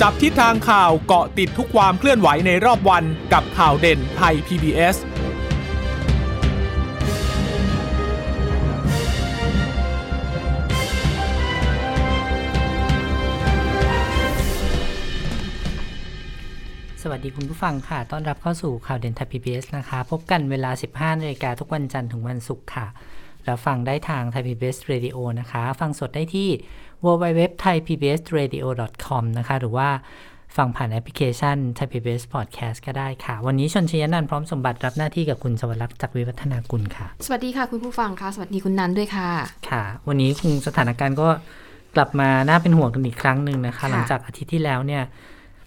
จับทิศทางข่าวเกาะติดทุกความเคลื่อนไหวในรอบวันกับข่าวเด่นไทย PBS สวัสดีคุณผู้ฟังค่ะ ต้อนรับเข้าสู่ข่าวเด่นไทย PBS นะคะ พบกันเวลา 15นาฬิกาทุกวันจันทร์ถึงวันศุกร์ค่ะ แล้วฟังได้ทางไทย PBS Radio นะคะ ฟังสดได้ที่ www thai pbs radio com นะคะหรือว่าฟังผ่านแอปพลิเคชัน Thai PBS Podcast ก็ได้ค่ะ วันนี้ชนชยนันท์พร้อมสมบัติรับหน้าที่กับคุณสวรักษ์จากวิวัฒนากุลค่ะ สวัสดีค่ะคุณผู้ฟังค่ะ สวัสดีคุณนันด้วยค่ะ ค่ะ วันนี้คงสถานการณ์ก็กลับมาน่าเป็นห่วงกันอีกครั้งหนึ่งนะคะค่ะหลังจากอาทิตย์ที่แล้วเนี่ย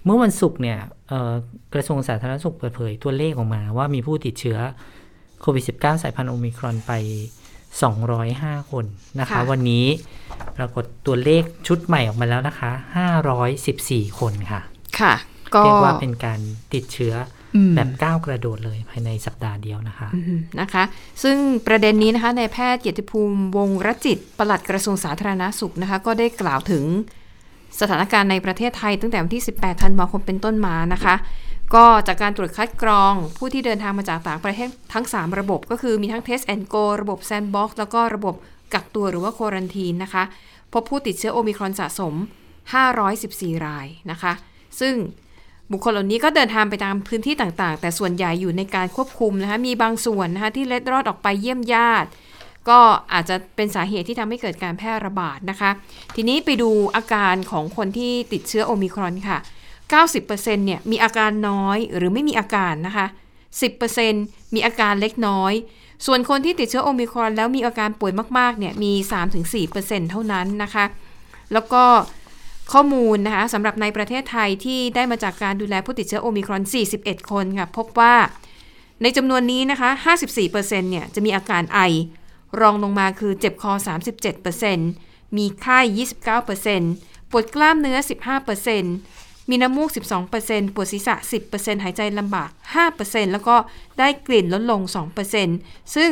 เมื่อวันศุกร์เนี่ยเอ่อกระทรวงสาธารณสุขเปิดเผยตัวเลขออกมา ว่ามีผู้ติดเชื้อโควิด -19 สายพันธุ์โอมิครอนไป 205 คนนะคะค่ะวันนี้ปรากฏตัวเลขชุดใหม่ออกมาแล้วนะคะ 514 คนค่ะ ค่ะ ก็เรียกว่าเป็นการติดเชื้ออมแบบก้าวกระโดดเลยภายในสัปดาห์เดียวนะคะอืมนะคะ ซึ่งประเด็นนี้นะคะนายแพทย์เกียรติภูมิวงศ์รจิตปลัดกระทรวงสาธารณาสุขนะคะ ก็ได้กล่าวถึงสถานการณ์ในประเทศไทยตั้งแต่วันที่ 18 ธันวาคมเป็นต้นมานะคะ ก็จากการตรวจคัดกรอง ผู้ที่เดินทางมาจากต่างประเทศทั้ง 3 ระบบก็คือมีทั้ง Test and Go ระบบ Sandbox แล้วก็ระบบกักตัวหรือว่าโครันทีนนะคะ พบผู้ติดเชื้อโอมิครอนสะสม 514 รายนะคะ ซึ่งบุคคลเหล่านี้ก็เดินทางไปตามพื้นที่ต่างๆ แต่ส่วนใหญ่อยู่ในการควบคุมนะคะ มีบางส่วนนะคะที่เล็ดรอดออกไปเยี่ยมญาติ ก็อาจจะเป็นสาเหตุที่ทำให้เกิดการแพร่ระบาดนะคะ ทีนี้ไปดูอาการของคนที่ติดเชื้อโอมิครอนค่ะ 90%เนี่ยมีอาการน้อยหรือไม่มีอาการนะคะ 10%มีอาการเล็กน้อย ส่วนคนที่ติดเชื้อโอมิครอนแล้วมีอาการป่วยมากๆเนี่ยมี 3-4%เท่านั้นนะคะ แล้วก็ข้อมูลนะคะสำหรับในประเทศไทยที่ได้มาจากการดูแลผู้ติดเชื้อโอมิครอน 41 คนค่ะ พบว่าในจำนวนนี้นะคะ 54%เนี่ยจะมีอาการไอ รองลงมาคือเจ็บคอ 37%มีไข้ 29%ปวดกล้ามเนื้อ 15% มีน้ำมูก 12%ปวดศีรษะ 10%หายใจลำบาก 5%แล้วก็ได้กลิ่นลดลง 2%ซึ่ง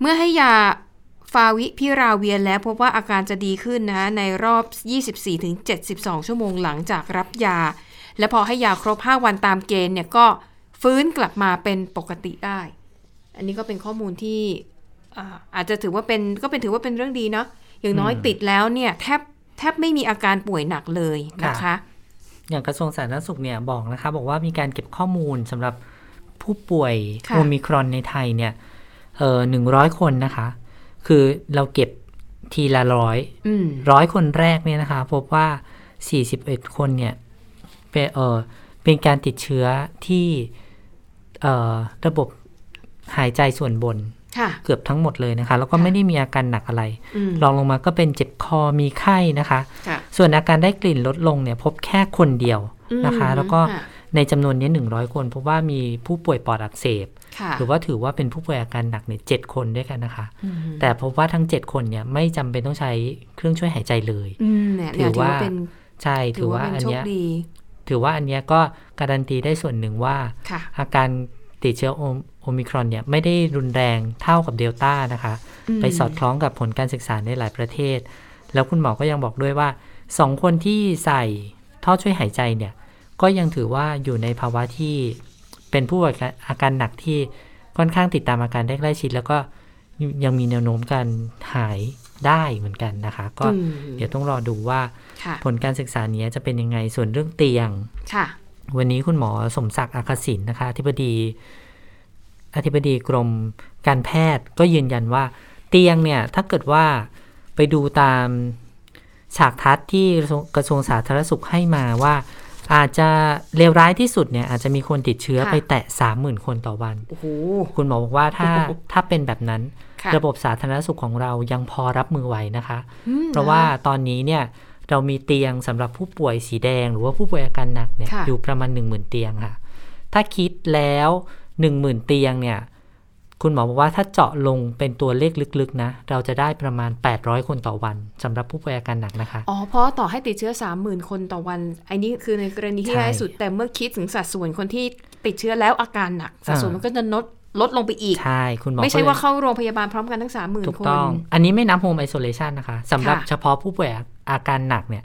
เมื่อให้ยาฟาวิพิราเวียแล้วพบว่าอาการจะดีขึ้นนะคะในรอบ 24-72 ชั่วโมงหลังจากรับยา และพอให้ยาครบ 5 วันตามเกณฑ์เนี่ยก็ฟื้นกลับมาเป็นปกติได้ อันนี้ก็เป็นข้อมูลที่อาจจะถือว่าเป็นก็เป็นถือว่าเป็นเรื่องดีเนาะอย่างน้อยติดแล้วเนี่ยแทบ แทบไม่มีอาการป่วยหนักเลยนะคะค่ะอย่างกระทรวงสาธารณสุขเนี่ยบอกนะคะ บอกว่ามีการเก็บข้อมูลสำหรับผู้ป่วยค่ะโอมิครอนในไทยเนี่ยเออหนึ่งร้อยคนนะคะ คือเราเก็บทีละร้อยอืมร้อยคนแรกเนี่ยนะคะ พบว่า41คนเนี่ยเป็นเออเป็นการติดเชื้อที่เอ่อระบบหายใจส่วนบนค่ะ เกือบทั้งหมดเลยนะคะ แล้วก็ไม่ได้มีอาการหนักอะไรอืมรองลงมาก็เป็นเจ็บคอมีไข้นะคะค่ะส่วนอาการได้กลิ่นลดลงเนี่ยพบแค่คนเดียวนะคะอืมแล้วก็ค่ะในจำนวนนี้ 100 คนพบว่ามีผู้ป่วยปอดอักเสบค่ะหรือว่าถือว่าเป็นผู้ป่วยอาการหนักเนี่ยเจ็ดคนด้วยกันนะคะอืมแต่พบว่าทั้ง 7 คนเนี่ยไม่จำเป็นต้องใช้เครื่องช่วยหายใจเลยอืมเนี่ยถืเนี่ยอถือว่าว่าเป็นใช่ถือว่าเป็นอันโชคเนี้ยดีถือว่าอันเนี้ยก็การันตีได้ส่วนหนึ่งว่าค่ะอาการ ติดเชื้อโอโอมิครอนเนี่ยไม่ได้รุนแรงเท่ากับเดลต้านะคะมไปสอดคล้องกับผลการศึกษาในหลายประเทศ แล้วคุณหมอก็ยังบอกด้วยว่าสองคนที่ใส่ท่อช่วยหายใจเนี่ย ก็ยังถือว่าอยู่ในภาวะที่เป็นผู้ป่วยอาการหนักที่ค่อนข้างติดตามอาการได้ใกล้ชิด แล้วก็ยังมีแนวโน้มการหายได้เหมือนกันนะคะ ก็อืมเดี๋ยวต้องรอดูว่าค่ะผลการศึกษาเนี้ยจะเป็นยังไงส่วนเรื่องเตียงค่ะ วันนี้คุณหมอสมศักดิ์อาคศินนะคะอธิบดีอธิบดีกรมการแพทย์ก็ยืนยันว่า เตียงเนี่ยถ้าเกิดว่าไปดูตามฉากทัศน์ที่กระทรวงสาธารณสุขให้มาว่า อาจจะเลวร้ายที่สุดเนี่ยอาจจะมีคนติดเชื้อค่ะไปแตะสามหมื่นคนต่อวันโอ้โหคุณหมอบอกว่าถ้าโอ้โหถ้าเป็นแบบนั้นค่ะระบบสาธารณสุขของเรายังพอรับมือไหวนะคะอืมเพราะว่าตอนนี้เนี่ย เรามีเตียงสำหรับผู้ป่วยสีแดง หรือว่าผู้ป่วยอาการหนักเนี่ยค่ะอยู่ประมาณ 1 0,000 เตียงค่ะ ถ้าคิดแล้ว 1 0,000 เตียงเนี่ย คุณหมอบอกว่าถ้าเจาะลงเป็นตัวเลขลึกๆนะ เราจะได้ประมาณ 800 คนต่อวันสำหรับผู้ป่วยอาการหนักนะคะ อ๋อ เพราะต่อให้ติดเชื้อ 30,000 คนต่อวัน อันนี้คือในกรณีที่ใช่ง่ายสุด แต่เมื่อคิดถึงสัดส่วนคนที่ติดเชื้อแล้วอาการหนัก สัดส่วนอ่ามัมันก็จะลด ลดลงไปอีก ใช่ คุณหมอ ไม่ใช่ก็ลยว่าเข้าโรงพยาบาลพร้อมกันทั้ง30,000ถูกคนต้อง อันนี้ไม่นับโฮมไอโซเลชันนะคะสำหรับค่ะเฉพาะผู้ป่วยอาการหนักเนี่ย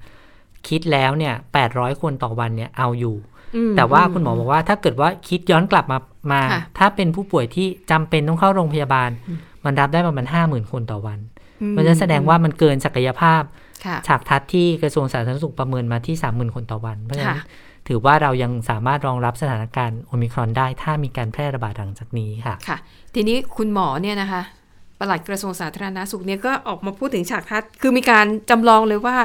คิดแล้วเนี่ย800คนต่อวันเนี่ยเอาอยู่อืมแต่ว่าคุณหมอบอกว่าถ้าเกิดว่าคิดย้อนกลับมามาค่ะถ้าเป็นผู้ป่วยที่จำเป็นต้องเข้าโรงพยาบาล มันรับได้ประมาณห้าหมื่นคนต่อวันอืมันจะแสดงว่ามันเกินศักยภาพค่ะฉากทัดที่กระทรวงสาธารณสุขประเมินมาที่สามหมื่นคนต่อวัน เพราะฉะนั้นค่ะ ถือว่าเรายังสามารถรองรับสถานการณ์โอมิครอนได้ ถ้ามีการแพร่ระบาดหลังจากนี้ค่ะค่ะ ทีนี้คุณหมอเนี่ยนะคะปลัดกระทรวงสาธารณาสุขเนี่ยก็ออกมาพูดถึงฉากทัศน์คือมีการจำลองเลยว่า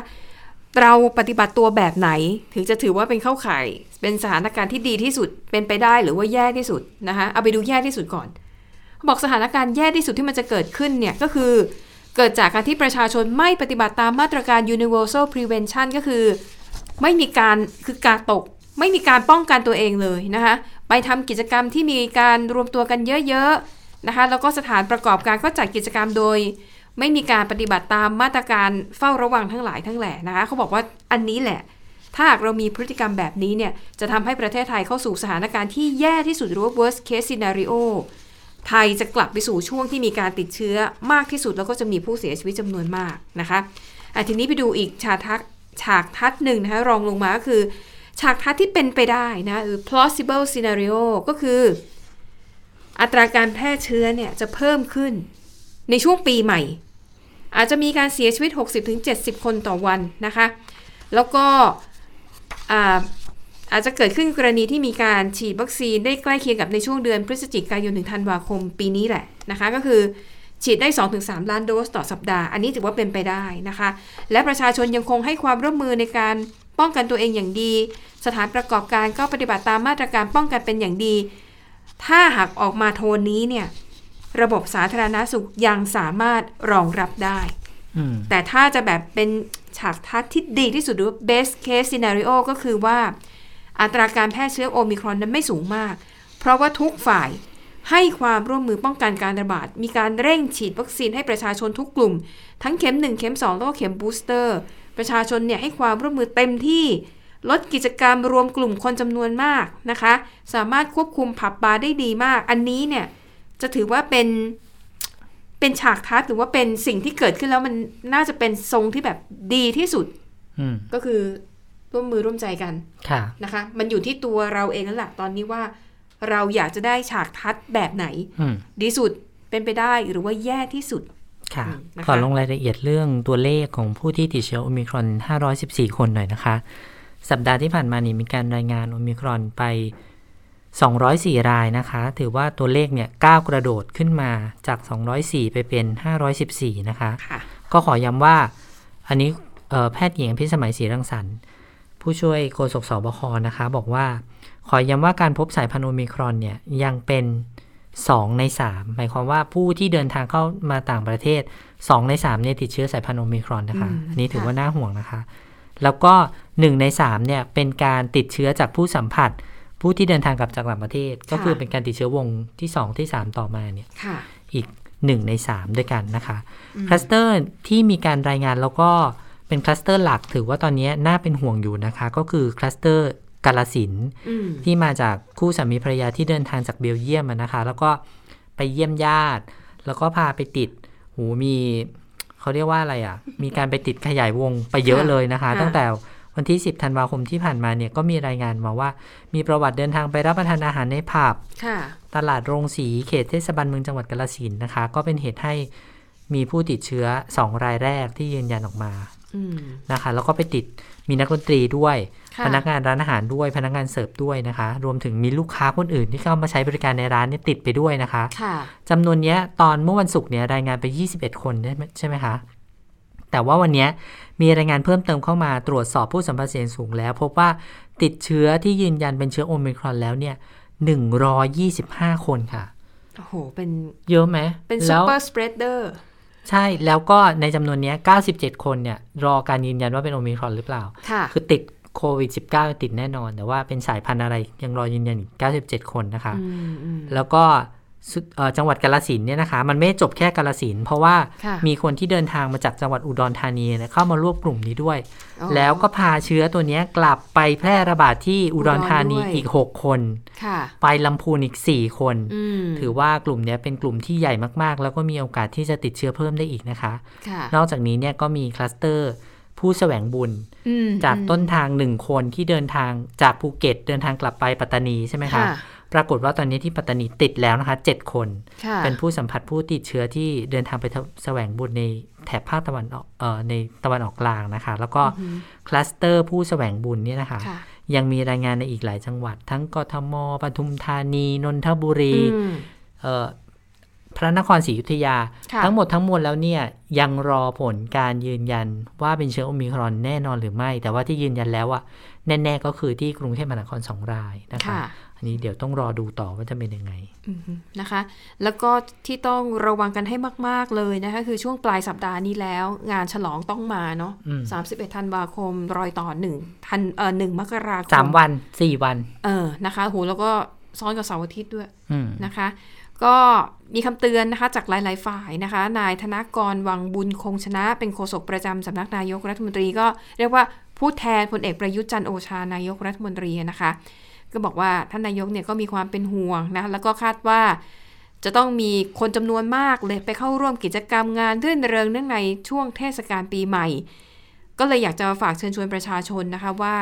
เราปฏิบัติตัวแบบไหน ถึงจะถือว่าเป็นเข้าข่าย เป็นสถานการณ์ที่ดีที่สุดเป็นไปได้หรือว่าแย่ที่สุดนะคะเอาไปดูแย่ที่สุดก่อน บอกสถานการณ์แย่ที่สุดที่มันจะเกิดขึ้นเนี่ยก็คือเกิดจากการที่ประชาชนไม่ปฏิบัติตามมาตรการ universal prevention ก็คือ ไม่มีการคือกาตก ไม่มีการป้องกันตัวเองเลยนะคะไปทำกิจกรรมที่มีการรวมตัวกันเยอะๆนะคะแล้วก็สถานประกอบการก็จัดกิจกรรมโดย ไม่มีการปฏิบัติตามมาตรการเฝ้าระวังทั้งหลายทั้งแหล่นะคะเขาบอกว่าอันนี้แหละ ถ้าหากเรามีพฤติกรรมแบบนี้เนี่ยจะทำให้ประเทศไทยเข้าสู่สถานการณ์ที่แย่ที่สุดหรือว่า worst case scenario ไทยจะกลับไปสู่ช่วงที่มีการติดเชื้อมากที่สุดแล้วก็จะมีผู้เสียชีวิตจำนวนมากนะคะอะทีนี้ไปดูอีกฉาทัศน์ ฉากทัศน์หนึ่งนะคะรองลงมาก็คือ ฉากทัศน์ที่เป็นไปได้นะหรือ plausible scenario ก็คือ อัตราการแพร่เชื้อเนี่ยจะเพิ่มขึ้นในช่วงปีใหม่ อาจจะมีการเสียชีวิต 60-70 คนต่อวันนะคะ แล้วก็อาอาจจะเกิดขึ้นกรณีที่มีการฉีดวัคซีนได้ใกล้เคียงกับในช่วงเดือนพฤศจิกายนถึงธันวาคมปีนี้แหละนะคะ ก็คือ ฉีดได้ 2-3 ล้านโดสต่อสัปดาห์ อันนี้ถือว่าเป็นไปได้นะคะ และประชาชนยังคงให้ความร่วมมือในการป้องกันตัวเองอย่างดี สถานประกอบการก็ปฏิบัติตามมาตรการป้องกันเป็นอย่างดี ถ้าหากออกมาโทนนี้เนี่ย ระบบสาธารณาสุขยังสามารถรองรับได้อืมแต่ถ้าจะแบบเป็นฉากทัศน์ที่ดีที่สุดหรือว่า best case scenario ก็คือว่า อัตราการแพร่เชื้อโอมิครอนนั้นไม่สูงมาก เพราะว่าทุกฝ่าย ให้ความร่วมมือป้องกันการระบาด มีการเร่งฉีดวัคซีนให้ประชาชนทุกกลุ่ม ทั้งเข็ม 1 เข็ม 2 แล้วก็เข็มบูสเตอร์ ประชาชนเนี่ยให้ความร่วมมือเต็มที่ ลดกิจกรรมรวมกลุ่มคนจำนวนมากนะคะ สามารถควบคุมผับบาร์ได้ดีมาก อันนี้เนี่ยจะถือว่าเป็นเป็นฉากทัศน์หรือว่าเป็นสิ่งที่เกิดขึ้นแล้วมันน่าจะเป็นทรงที่แบบดีที่สุดอืมก็คือร่วมมือร่วมใจกันค่ะนะคะ มันอยู่ที่ตัวเราเองนั่นแหละตอนนี้ว่า เราอยากจะได้ฉากทัศน์แบบไหนอืมดีสุดเป็นไปได้หรือว่าแย่ที่สุดค่ะอืมนะคะขอลงรายละเอียดเรื่องตัวเลขของผู้ที่ติดเชื้อโอมิครอน 514 คนหน่อยนะคะ สัปดาห์ที่ผ่านมานี่มีการรายงานโอมิครอนไป 204 รายนะคะ ถือว่าตัวเลขเนี่ยก้าวกระโดดขึ้นมาจาก 204 ไปเป็น 514 นะคะค่ะก็ขอย้ำว่า อันนี้เอ่อแพทย์หญิงพิสมัยศรีรังสรรค์ผู้ช่วยโฆษกสบคนะคะ บอกว่า ขอย้ำว่าการพบสายพันธุ์โอมิครอนเนี่ยยังเป็น 2 ใน 3 หมายความว่าผู้ที่เดินทางเข้ามาต่างประเทศ 2 ใน3เนี่ยติดเชื้อสายพันธุ์โอมิครอนนะคะอืมอันนี้ถือค่ะว่าน่าห่วงนะคะ แล้วก็ 1 ใน3เนี่ยเป็นการติดเชื้อจากผู้สัมผัส ผู้ที่เดินทางกลับจากต่างประเทศ ก็คือเป็นการติดเชื้อวงที่ 2 ที่ 3 ต่อมาเนี่ยค่ะอีก 1 ใน 3 ด้วยกันนะคะคลัสเตอร์ที่มีการรายงานแล้วก็เป็นคลัสเตอร์หลักถือว่าตอนนี้น่าเป็นห่วงอยู่นะคะ ก็คือคลัสเตอร์ กาฬสินธุ์อืมที่มาจากคู่สามีภรรยาที่เดินทางจากเบลเยียมอะนะคะ แล้วก็ไปเยี่ยมญาติ แล้วก็พาไปติดหูมีเขาเรียกว่าอะไรอะ มีการไปติดขยายวงไปเยอะค่ะเลยนะคะค่ะตั้งแต่วันที่ 10 ธันวาคมที่ผ่านมาเนี่ยก็มีรายงานมาว่า มีประวัติเดินทางไปรับประทานอาหารในผับค่ะตลาดโรงสีเขตเทศบาลเมืองจังหวัดกาฬสินธุ์นะคะ ก็เป็นเหตุให้มีผู้ติดเชื้อ2รายแรกที่ยืนยันออกมาอืมนะคะ แล้วก็ไปติดมีนักดนตรีด้วยค่ะ พนักงานร้านอาหารด้วยพนักงานเสิร์ฟด้วยนะคะ รวมถึงมีลูกค้าคนอื่นที่เข้ามาใช้บริการในร้านเนี่ยติดไปด้วยนะคะค่ะจำนวนเนี้ยตอนเมื่อวันศุกร์เนี่ยรายงานไป 21 คนใช่ไหมใช่ไหมคะแต่ว่าวันเนี้ยมีรายงานเพิ่มเติมเข้ามาตรวจสอบผู้สัมผัสเสี่ยงสูงแล้ว พบว่าติดเชื้อที่ยืนยันเป็นเชื้อโอมิครอนแล้วเนี่ย125 คนค่ะ โอ้โห เป็นเยอะไหม เป็น super spreader ใช่ แล้วก็ในจำนวนเนี้ย97 คนเนี่ย รอการยืนยันว่าเป็นโอมิครอนหรือเปล่า ค่ะ คือติด โควิด -19 ติดแน่นอน แต่ว่าเป็นสายพันธุ์อะไรยังรอยืนยันอีก 97 คนนะคะอืมอืมแล้วก็สุดเอ่อจังหวัดกาฬสินธุ์เนี่ยนะคะ มันไม่จบแค่กาฬสินธุ์เพราะว่าค่ะมีคนที่เดินทางมาจากจังหวัดอุดรธานีเนี่ยเข้ามาร่วมกลุ่มนี้ด้วยอ๋อแล้วก็พาเชื้อตัวเนี้ยกลับไปแพร่ระบาดที่อุดรธานีอุดรด้วยอีก 6 คนค่ะไปลำพูนอีก 4 คนอืมถือว่ากลุ่มเนี้ยเป็นกลุ่มที่ใหญ่มากๆ แล้วก็มีโอกาสที่จะติดเชื้อเพิ่มได้อีกนะคะค่ะนอกจากนี้เนี่ยก็มีคลัสเตอร์ ผู้แสวงบุญอืมจากอืมต้นทางหนึ่งคนที่เดินทางจากภูเก็ต เดินทางกลับไปปัตตานีใช่ไหมคะค่ะปรากฏว่าตอนนี้ที่ปัตตานีติดแล้วนะคะเจ็ดคนค่ะเป็นผู้สัมผัสผู้ติดเชื้อที่เดินทางไปแสวงบุญในแถบภาคตะวันออกเอ่อในตะวันออกกลางนะคะ แล้วก็อือหือคลัสเตอร์ผู้แสวงบุญเนี่ยนะคะค่ะยังมีรายงานในอีกหลายจังหวัด ทั้งกทมปทุมธานี นนทบุรีอืมเอ่อ พระนครศรีอยุธยาค่ะทั้งหมดทั้งมวลแล้วเนี่ยยังรอผลการยืนยันว่าเป็นเชื้อโอมิครอนแน่นอนหรือไม่ แต่ว่าที่ยืนยันแล้วอะแน่ ๆ ก็คือที่กรุงเทพมหานครสองรายนะคะค่ะอันนี้เดี๋ยวต้องรอดูต่อว่าจะเป็นยังไงอือหือนะคะ แล้วก็ที่ต้องระวังกันให้มาก ๆ เลยนะคะ คือช่วงปลายสัปดาห์นี้แล้ว งานฉลองต้องมาเนาะอืม31ธันวาคม รอยต่อหนึ่งทันเอ่อหนึ่งมกราคมสามวันสี่วัน เออนะคะโหแล้วก็ซ้อนกับเสาร์อาทิตย์ด้วยอืมนะคะ ก็มีคำเตือนนะคะจากหลาย ๆ ฝ่ายนะคะ นายธนกรวังบุญคงชนะ เป็นโฆษกประจำสำนักนายกรัฐมนตรีก็เรียกว่าผู้แทนพลเอกประยุทธ์จันโอชานายกรัฐมนตรีนะคะ ก็บอกว่าท่านนายกเนี่ยก็มีความเป็นห่วงนะแล้วก็คาดว่าจะต้องมีคนจำนวนมากเลยไปเข้าร่วมกิจกรรมงานรื่นเริงเนื่องในช่วงเทศกาลปีใหม่ ก็เลยอยากจะฝากเชิญชวนประชาชนนะคะว่า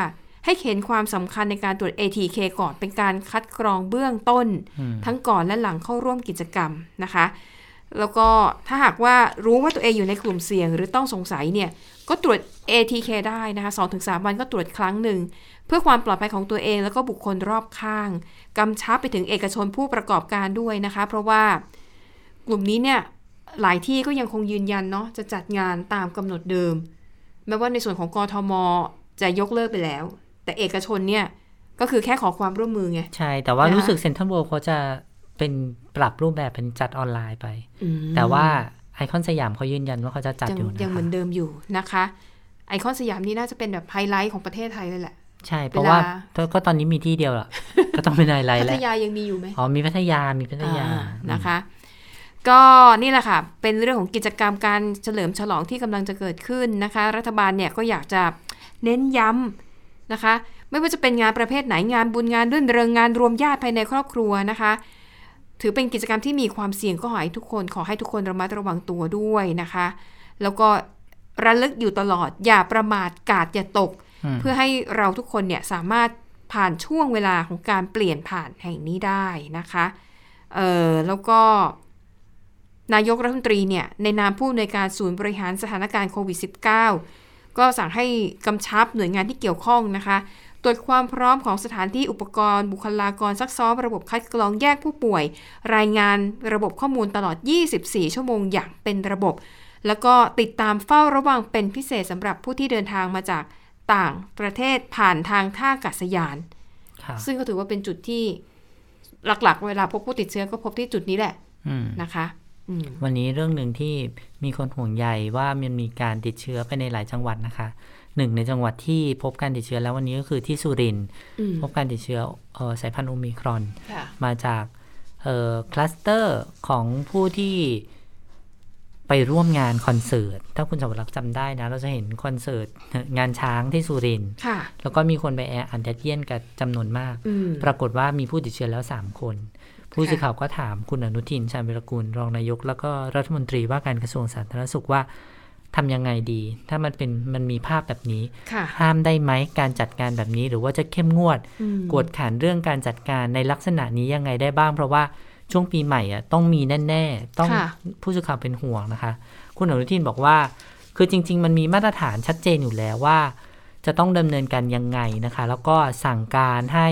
ให้เห็นความสำคัญในการตรวจ ATK ก่อนเป็นการคัดกรองเบื้องต้นอืมทั้งก่อนและหลังเข้าร่วมกิจกรรมนะคะ แล้วก็ถ้าหากว่ารู้ว่าตัวเองอยู่ในกลุ่มเสี่ยง หรือต้องสงสัยเนี่ยก็ตรวจ ATK ได้นะคะ2-3วันก็ตรวจครั้งหนึ่ง เพื่อความปลอดภัยของตัวเองแล้วก็บุคคลรอบข้างกำชับไปถึงเอกชนผู้ประกอบการด้วยนะคะ เพราะว่ากลุ่มนี้เนี่ยหลายที่ก็ยังคงยืนยันเนาะจะจัดงานตามกำหนดเดิม แม้ว่าในส่วนของกทม จะยกเลิกไปแล้ว แต่เอกชนเนี่ยก็คือแค่ขอความร่วมมือไง ใช่ แต่ว่านะคะรู้สึกเซ็นทรัลเวิลด์เขาจะเป็นปรับรูปแบบเป็นจัดออนไลน์ไปอืมแต่ว่าไอคอนสยามเขายืนยันว่าเขาจะจัดยังอยู่นะคะยังเหมือนเดิมอยู่นะคะ ไอคอนสยามนี่น่าจะเป็นแบบไฮไลท์ของประเทศไทยเลยแหละ ใช่ เพราะว่าเวลาก็ก็ตอนนี้มีที่เดียวล่ะก็ต้องเป็นไฮไลท์พัแล้ทวยายังมีอยู่ไหมอ๋อมีพัทยามีพัทยาอ่นะคะ ก็นี่แหละค่ะ เป็นเรื่องของกิจกรรมการเฉลิมฉลองที่กำลังจะเกิดขึ้นนะคะ รัฐบาลเนี่ยก็อยากจะเน้นย้ำ นะคะ ไม่ว่าจะเป็นงานประเภทไหนงานบุญงานรื่นเริงงานรวมญาติภายในครอบครัวนะคะ ถือเป็นกิจกรรมที่มีความเสี่ยงก็ขอให้ทุกคนขอให้ทุกคนระมัดระวังตัวด้วยนะคะ แล้วก็ระลึกอยู่ตลอดอย่าประมาทกาดอย่าตกอืมเพื่อให้เราทุกคนเนี่ยสามารถผ่านช่วงเวลาของการเปลี่ยนผ่านแห่งนี้ได้นะคะเออแล้วก็นายกรัฐมนตรีเนี่ยในนามผู้อำนวยการศูนย์บริหารสถานการณ์โควิด -19 ก็สั่งให้กำชับหน่วยงานที่เกี่ยวข้องนะคะ ตรวจความพร้อมของสถานที่อุปกรณ์ บุคลากรซักซ้อมระบบคัดกรองแยกผู้ป่วย รายงานระบบข้อมูลตลอด 24 ชั่วโมงอย่างเป็นระบบ แล้วก็ติดตามเฝ้าระวังเป็นพิเศษสำหรับผู้ที่เดินทางมาจากต่างประเทศผ่านทางท่าอากาศยานค่ะซึ่งก็ถือว่าเป็นจุดที่หลักๆ เวลาพบผู้ติดเชื้อก็พบที่จุดนี้แหละอืมนะคะอืม วันนี้เรื่องหนึ่งที่มีคนห่วงใยว่ามันมีการติดเชื้อไปในหลายจังหวัดนะคะหนึ่งในจังหวัดที่พบการติดเชื้อแล้ววันนี้ก็คือที่สุรินทร์อืมพบการติดเชื้อเอ่อสายพันธุ์โอมิครอนค่ะมาจากเอ่อคลัสเตอร์ของผู้ที่ไปร่วมงานคอนเสิร์ต ถ้าคุณสวรักษ์จำได้นะ เราจะเห็นคอนเสิร์ตงานช้างที่สุรินทร์ค่ะแล้วก็มีคนไปแออัดยัดเยียนกันจำนวนมากอืมปรากฏว่ามีผู้ติดเชื้อแล้ว3คน ผู้สื่อข่าวก็ถามคุณอนุทินชาญวิรกูลรองนายก แล้วก็รัฐมนตรีว่าการกระทรวงสาธารณสุขว่าทำยังไงดี ถ้ามันเป็นมันมีภาพแบบนี้ค่ะห้ามได้ไหมการจัดการแบบนี้ หรือว่าจะเข้มงวดอืมกวดขันเรื่องการจัดการในลักษณะนี้ยังไงได้บ้าง เพราะว่าช่วงปีใหม่อะต้องมีแน่ ๆ ต้องค่ะผู้สื่อข่าวเป็นห่วงนะคะ คุณอนุทินบอกว่า คือจริง ๆ มันมีมาตรฐานชัดเจนอยู่แล้วว่า จะต้องดำเนินการยังไงนะคะ แล้วก็สั่งการให้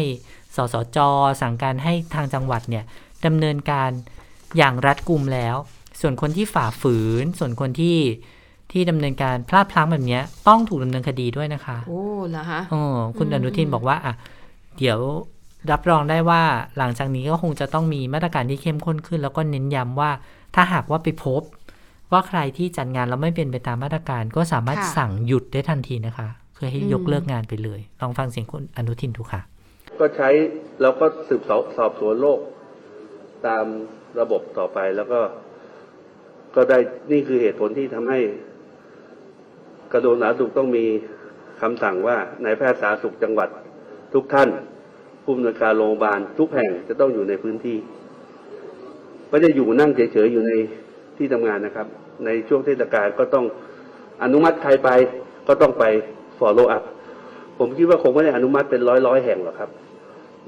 สสจ สั่งการให้ทางจังหวัดเนี่ยดำเนินการอย่างรัดกุมแล้ว ส่วนคนที่ฝ่าฝืน ส่วนคนที่ที่ดำเนินการพลาดพลั้งแบบเนี้ยต้องถูกดำเนินคดีด้วยนะคะ โอ้เหรอฮะเออคุณอืมอนุทินบอกว่าอะเดี๋ยวรับรองได้ว่าหลังจากนี้ก็คงจะต้องมีมาตรการที่เข้มข้นขึ้น แล้วก็เน้นย้ำว่าถ้าหากว่าไปพบ ว่าใครที่จัดงานแล้วไม่เป็นไปตามมาตรการ ก็สามารถค่ะสั่งหยุดได้ทันทีนะคะ คือให้อืมยกเลิกงานไปเลย ลองฟังเสียงคุณอนุทินดูค่ะ ก็ใช้เราก็สืบสอบสอบสวนโรคตามระบบต่อไปแล้วก็ก็ได้นี่คือเหตุผลที่ทำให้ กระทรวงสาธารณสุขต้องมีคำสั่งว่านายแพทย์สาธารณสุขจังหวัด ทุกท่านผู้อำนวยการโรงพยาบาลทุกแห่งจะต้องอยู่ในพื้นที่ไม่ได้อยู่นั่งเฉยๆอยู่ในที่ทำงานนะครับ ในช่วงเทศกาลก็ต้องอนุมัติใครไปก็ต้องไป follow up ผมคิดว่าคงไม่ได้อนุมัติเป็นร้อยร้อยแห่งหรอกครับ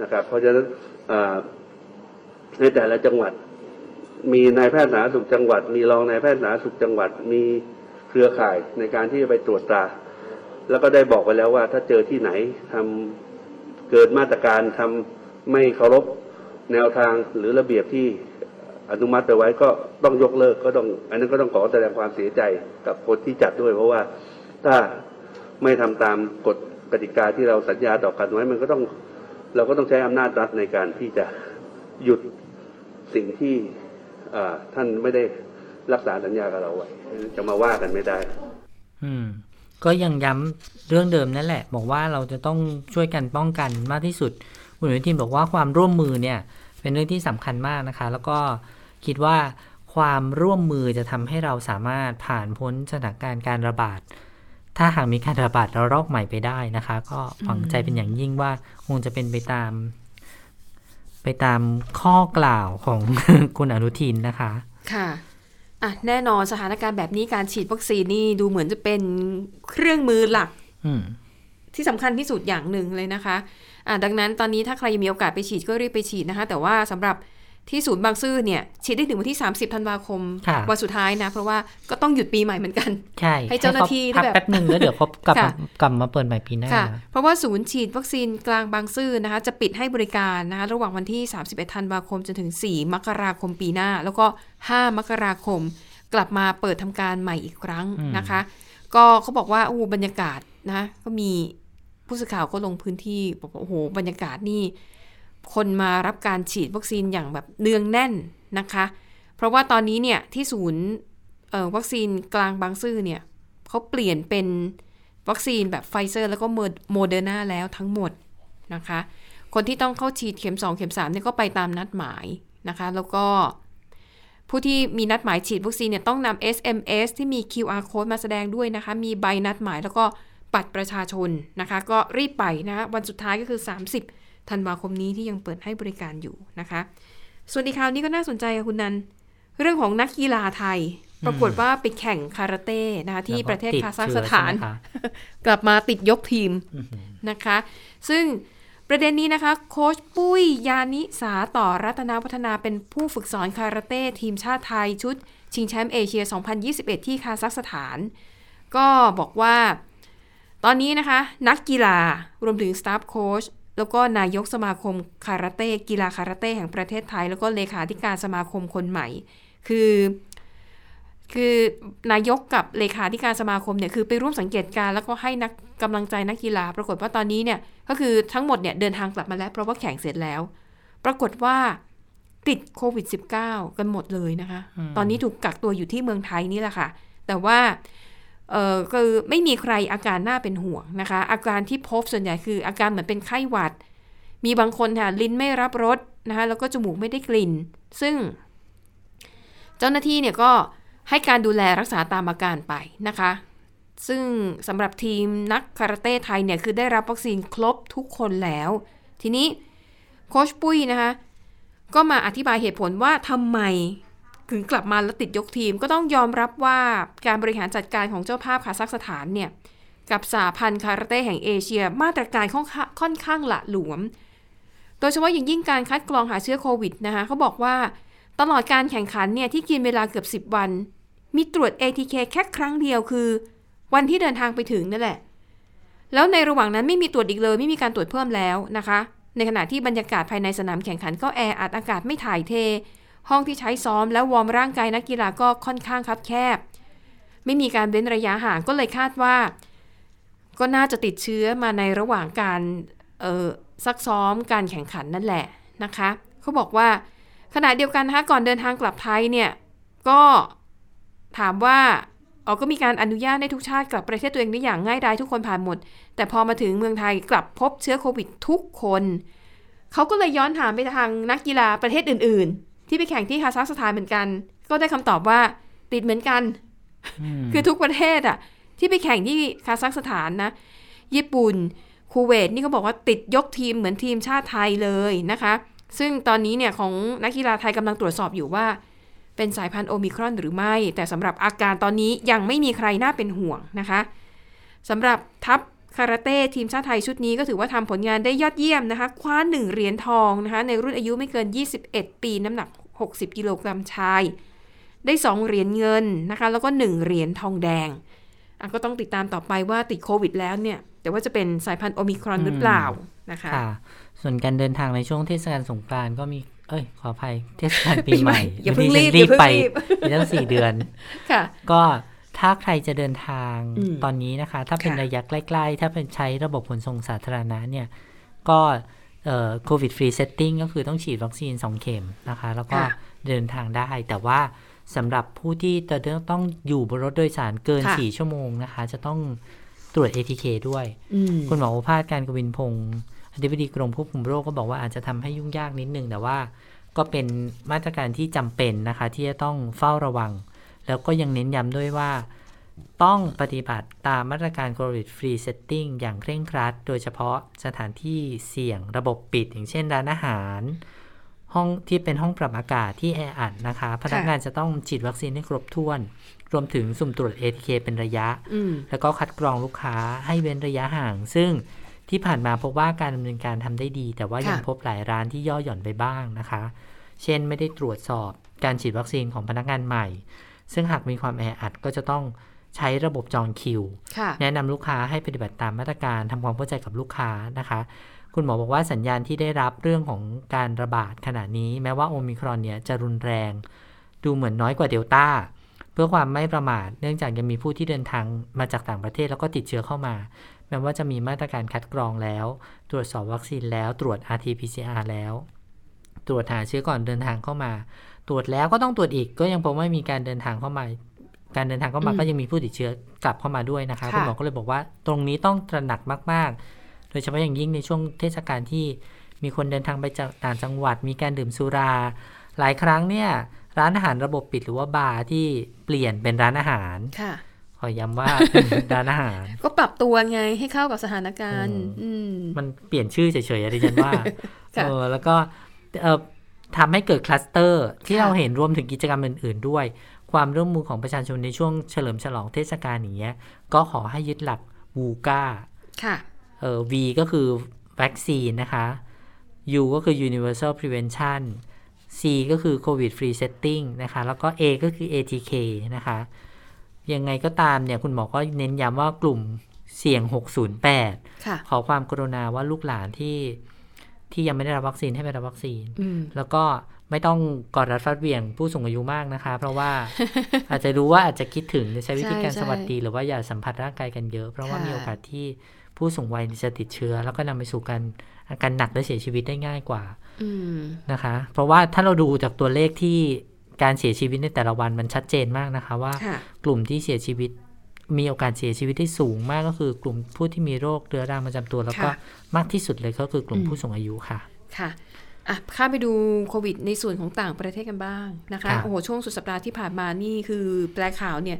นะครับ เพราะฉะนั้นในแต่ละจังหวัด มีนายแพทย์สาธารณสุขจังหวัด มีรองนายแพทย์สาธารณสุขจังหวัด มีเครือข่ายในการที่จะไปตรวจตราแล้วก็ได้บอกไปแล้วว่า ถ้าเจอที่ไหนทำเกิดมาตรการทำไม่เคารพแนวทางหรือระเบียบที่อนุมัติไปไว้ก็ต้องยกเลิกก็ต้อง อันนั้นก็ต้องขอแสดงความเสียใจกับคนที่จัดด้วย เพราะว่าถ้าไม่ทำตามกฎ กติกาที่เราสัญญาต่อกันไว้มันก็ต้องเราก็ต้องใช้อำนาจรัฐในการที่จะหยุดสิ่งที่อท่านไม่ได้รักษาสัญญากับเราไว้ จะมาว่ากันไม่ได้ อืม ก็ยังย้ำเรื่องเดิมนั่นแหละ บอกว่าเราจะต้องช่วยกันป้องกันมากที่สุดคุณอนุทินบอกว่าความร่วมมือเนี่ย เป็นเรื่องที่สำคัญมากนะคะ แล้วก็คิดว่าความร่วมมือจะทำให้เราสามารถผ่านพ้นสถานการณ์การระบาด ถ้าหากมีการระบาดระลอกใหม่ไปได้นะคะ ก็หวังใจเป็นอย่างยิ่งว่าคงจะเป็นไปตาม ไปตามข้อกล่าวของคุณอนุทินนะคะ ค่ะอะแน่นอนสถานการณ์แบบนี้การฉีดวัคซีนนี่ดูเหมือนจะเป็นเครื่องมือหลักอืมที่สำคัญที่สุดอย่างหนึ่งเลยนะคะอะดังนั้นตอนนี้ถ้าใครยังมีโอกาสไปฉีดก็รีบไปฉีดนะคะ แต่ว่าสำหรับ ที่ศูนย์บางซื่อเนี่ยฉีดได้ถึงวันที่ 30ธันวาคมค่ะวันสุดท้ายนะ เพราะว่าก็ต้องหยุดปีใหม่เหมือนกัน ใช่ให้เจ้าหน้าที่พักได้แบบแป๊บหนึ่งแล้วเดี๋ยวพบกลับมาค่ะกลับมาเปิดใหม่ปีหน้าค่ะเพราะว่าศูนย์ฉีดวัคซีนกลางบางซื่อนะคะจะปิดให้บริการนะคะระหว่างวันที่ 31ธันวาคมจนถึง 4 มกราคมปีหน้า แล้วก็ 5 มกราคม กลับมาเปิดทำการใหม่อีกครั้งนะคะ ก็เขาบอกว่าโอ้โหบรรยากาศนะก็มีผู้สื่อข่าวก็ลงพื้นที่บอกว่าโอ้โหบรรยากาศนี่ คนมารับการฉีดวัคซีนอย่างแบบเนืองแน่นนะคะ เพราะว่าตอนนี้เนี่ยที่ศูนย์วัคซีนกลางบางซื่อเนี่ยเขาเปลี่ยนเป็นวัคซีนแบบไฟเซอร์แล้วก็โมเดอร์นาแล้วทั้งหมดนะคะ คนที่ต้องเข้าฉีดเข็ม 2 เข็ม3เนี่ยก็ไปตามนัดหมายนะคะ แล้วก็ผู้ที่มีนัดหมายฉีดวัคซีนเนี่ยต้องนำ SMS ที่มี QR code มาแสดงด้วยนะคะ มีใบนัดหมายแล้วก็บัตรประชาชนนะคะ ก็รีบไปนะะวันสุดท้ายก็คือ 30 ธันวาคมนี้ที่ยังเปิดให้บริการอยู่นะคะ ส่วนอีกข่าวนี้ก็น่าสนใจค่ะคุณนัน เรื่องของนักกีฬาไทย ปรากฏว่าไปแข่งคาราเต้นะคะที่ประเทศแล้วก็ติดคาซัคเชื้สอถานใช่ไหมคะกลับมาติดยกทีมนะคะ ซึ่งประเด็นนี้นะคะโค้ชปุ้ยยานิสาต่อรัตนาพัฒนาเป็นผู้ฝึกสอนคาราเต้ทีมชาติไทยชุด ชิงแชมป์เอเชีย 2021 ที่คาซัคสถาน ก็บอกว่า ตอนนี้นะคะ นักกีฬารวมถึงสตาฟโค้ช แล้วก็นายกสมาคมคาราเต้กีฬาคาราเต้แห่งประเทศไทย แล้วก็เลขาธิการสมาคมคนใหม่ คือ คือนายกกับเลขาธิการสมาคมเนี่ยคือไปร่วมสังเกตการณ์แล้วก็ให้นักกำลังใจนักกีฬา ปรากฏว่าตอนนี้เนี่ยก็คือทั้งหมดเนี่ยเดินทางกลับมาแล้วเพราะว่าแข่งเสร็จแล้ว ปรากฏว่าติดโควิด -19 กันหมดเลยนะคะ ตอนนี้ถูกกักตัวอยู่ที่เมืองไทยนี่แหละค่ะ แต่ว่า เออคือไม่มีใครอาการน่าเป็นห่วงนะคะ อาการที่พบส่วนใหญ่คืออาการเหมือนเป็นไข้หวัด มีบางคนค่ะลิ้นไม่รับรสนะคะแล้วก็จมูกไม่ได้กลิ่น ซึ่ง เจ้าหน้าที่เนี่ยก็ให้การดูแลรักษาตามอาการไปนะคะ ซึ่งสำหรับทีมนักคาราเต้ไทยเนี่ยคือได้รับวัคซีนครบทุกคนแล้ว ทีนี้โคชปุ้ยนะคะก็มาอธิบายเหตุผลว่าทำไม ถึงกลับมาแล้วติดยกทีมก็ต้องยอมรับว่าการบริหารจัดการของเจ้าภาพคาซัคสถานเนี่ยกับสาพันธ์คาราเต้แห่งเอเชีย มาตรการค่อนข้างค่อนข้างหละหลวม โดยเฉพาะอย่างยิ่งการคัดกรองหาเชื้อโควิดนะคะเขาบอกว่าตลอดการแข่งขันเนี่ยที่กินเวลาเกือบ 10 วัน มีตรวจ ATK แค่ครั้งเดียวคือ วันที่เดินทางไปถึงนั่นแหละ แล้วในระหว่างนั้นไม่มีตรวจอีกเลย ไม่มีการตรวจเพิ่มแล้วนะคะ ในขณะที่บรรยากาศภายในสนามแข่งขันก็แออัดอากาศไม่ถ่ายเท ห้องที่ใช้ซ้อมและวอร์มร่างกายนักกีฬาก็ค่อนข้างคับแคบ ไม่มีการเว้นระยะห่างก็เลยคาดว่า ก็น่าจะติดเชื้อมาในระหว่างการซักซ้อมการแข่งขันนั่นแหละนะคะเขาบอกว่าขณะเดียวกันนะคะก่อนเดินทางกลับไทยเนี่ยก็ถามว่าอ๋อก็มีการอนุญาตให้ทุกชาติกลับประเทศตัวเองได้อย่างง่ายดายทุกคนผ่านหมด แต่พอมาถึงเมืองไทยกลับพบเชื้อโควิดทุกคน เขาก็เลยย้อนถามไปทางนักกีฬาประเทศอื่น ที่ไปแข่งที่คาซัคสถานเหมือนกัน ก็ได้คำตอบว่าติดเหมือนกัน คือทุกประเทศอะที่ไปแข่งที่คาซัคสถานนะ ญี่ปุ่นคูเวตนี่เขาบอกว่าติดยกทีมเหมือนทีมชาติไทยเลยนะคะ ซึ่งตอนนี้เนี่ยของนักกีฬาไทยกำลังตรวจสอบอยู่ว่า เป็นสายพันธุ์โอมิครอนหรือไม่ แต่สำหรับอาการตอนนี้ยังไม่มีใครน่าเป็นห่วงนะคะสำหรับทัพคาราเต้ทีมชาติไทยชุดนี้ก็ถือว่าทำผลงานได้ยอดเยี่ยมนะคะ คว้าหนึ่งเหรียญทองนะคะ ในรุ่นอายุไม่เกิน 21 ปีน้ำหนัก 60 กิโลกรัมชาย ได้ 2 เหรียญเงินนะคะ แล้วก็ 1 เหรียญทองแดงอะก็ต้องติดตามต่อไปว่าติดโควิดแล้วเนี่ย แต่ว่าจะเป็นสายพันธุ์โอมิครอนหรือเปล่านะคะค่ะ ส่วนการเดินทางในช่วงเทศกาลสงกรานต์ก็มีเอ้ย ขออภัยเทศกาลปีใหม่ อย่าเพิ่งรีบรีบไปอย่าเพิ่งรีบมีตั้งสี่เดือนค่ะ ก็ถ้าใครจะเดินทางอืมตอนนี้นะคะ ถ้าเป็นค่ะระยะใกล้ ๆ ถ้าเป็นใช้ระบบขนส่งสาธารณะเนี่ย ก็ COVID Free Setting ก็คือต้องฉีดวัคซีน 2 เข็มนะคะ แล้วก็ค่ะเดินทางได้ แต่ว่าสำหรับผู้ที่จะต้องอยู่บนรถโดยสารเกินค่ะ4ชั่วโมงนะคะ จะต้องตรวจ ATK ด้วยอืมคุณหมอโอภาสการย์กวินพงศ์อธิบดีกรมควบคุมโรคก็บอกว่าอาจจะทำให้ยุ่งยากนิดนึง แต่ว่าก็เป็นมาตรการที่จำเป็นนะคะ ที่จะต้องเฝ้าระวัง แล้วก็ยังเน้นย้ำด้วยว่า ต้องปฏิบัติตามมาตรการ COVID Free Setting อย่างเคร่งครัด โดยเฉพาะสถานที่เสี่ยงระบบปิด อย่างเช่นร้านอาหาร ห้องที่เป็นห้องปรับอากาศที่แออัดนะคะ พนักงานจะต้องฉีดวัคซีนให้ครบถ้วน รวมถึงสุ่มตรวจ ATK เป็นระยะอืมแล้วก็คัดกรองลูกค้าให้เว้นระยะห่าง ซึ่งที่ผ่านมาพบว่าการดำเนินการทำได้ดี แต่ว่ายังค่ะพบหลายร้านที่ย่อหย่อนไปบ้างนะคะ เช่นไม่ได้ตรวจสอบการฉีดวัคซีนของพนักงานใหม่ ซึ่งหากมีความแออัดก็จะต้อง ใช้ระบบจองคิวค่ะแนะนำลูกค้าให้ปฏิบัติตามมาตรการทำความเข้าใจกับลูกค้านะคะ คุณหมอบอกว่าสัญญาณที่ได้รับเรื่องของการระบาดขณะนี้ แม้ว่าโอมิครอนเนี่ยจะรุนแรง ดูเหมือนน้อยกว่าเดลต้าเพื่อความไม่ประมาทเนื่องจากยังมีผู้ที่เดินทางมาจากต่างประเทศแล้วก็ติดเชื้อเข้ามา แม้ว่าจะมีมาตรการคัดกรองแล้ว ตรวจสอบวัคซีนแล้วตรวจ RT-PCR แล้ว ตรวจหาเชื้อก่อนเดินทางเข้ามา ตรวจแล้วก็ต้องตรวจอีกก็ยังพบว่ามีการเดินทางเข้ามา การเดินทางเข้ามาอืมก็ยังมีผู้ติดเชื้อกลับเข้ามาด้วยนะคะค่ะคุณหมอก็เลยบอกว่าตรงนี้ต้องตระหนักมาก ๆ โดยเฉพาะอย่างยิ่งในช่วงเทศกาลที่มีคนเดินทางไปจากต่างจังหวัด มีการดื่มสุรา หลายครั้งเนี่ยร้านอาหารระบบปิดหรือว่าบาร์ที่เปลี่ยนเป็นร้านอาหารค่ะขอย้ำว่าเป็นร้านอาหาร ก็ปรับตัวไงให้เข้ากับสถานการณ์อืมอืมมันเปลี่ยนชื่อเฉยๆอะดิฉันว่าค่ะเออแล้วก็เอ่อทำให้เกิดคลัสเตอร์ที่ค่ะเราเห็นรวมถึงกิจกรรมอื่น ๆ ด้วย ความร่วมมือของประชาชนในช่วงเฉลิมฉลองเทศกาลอย่างเงี้ยก็ขอให้ยึดหลักวูกาค่ะเอ่อ V ก็คือวัคซีนนะคะ U ก็คือ Universal Prevention C ก็คือ COVID Free Setting นะคะ แล้วก็ A ก็คือ ATK นะคะ ยังไงก็ตามเนี่ย คุณหมอก็เน้นย้ำว่ากลุ่มเสี่ยง 608ค่ะขอความกรุณาว่าลูกหลานที่ที่ยังไม่ได้รับวัคซีนให้ไปรับวัคซีนอืมแล้วก็ ไม่ต้องกอดรัดฟัดเหวี่ยงผู้สูงอายุมากนะคะ เพราะว่าอาจจะรู้ว่าอาจจะคิดถึงจะใช้วิธีการใช่สวัสดี หรือว่าอย่าสัมผัสร่างกายกันเยอะ เพราะว่าค่ะมีโอกาสที่ผู้สูงวัยจะติดเชื้อ แล้วก็นำไปสู่การอาการหนักและเสียชีวิตได้ง่ายกว่าอืมนะคะ เพราะว่าถ้าเราดูจากตัวเลขที่การเสียชีวิตในแต่ละวันมันชัดเจนมากนะคะ ว่าค่ะกลุ่มที่เสียชีวิตมีโอกาสเสียชีวิตที่สูงมากก็คือกลุ่มผู้ที่มีโรคเรื้อรังประจำตัว แล้วก็ค่ะมากที่สุดเลยก็คือกลุ่มอืมผู้สูงอายุค่ะ ค่ะ อะข้ามไปดูโควิดในส่วนของต่างประเทศกันบ้างนะคะครับโอ้โหช่วงสุดสัปดาห์ที่ผ่านมานี่คือแปลข่าวเนี่ย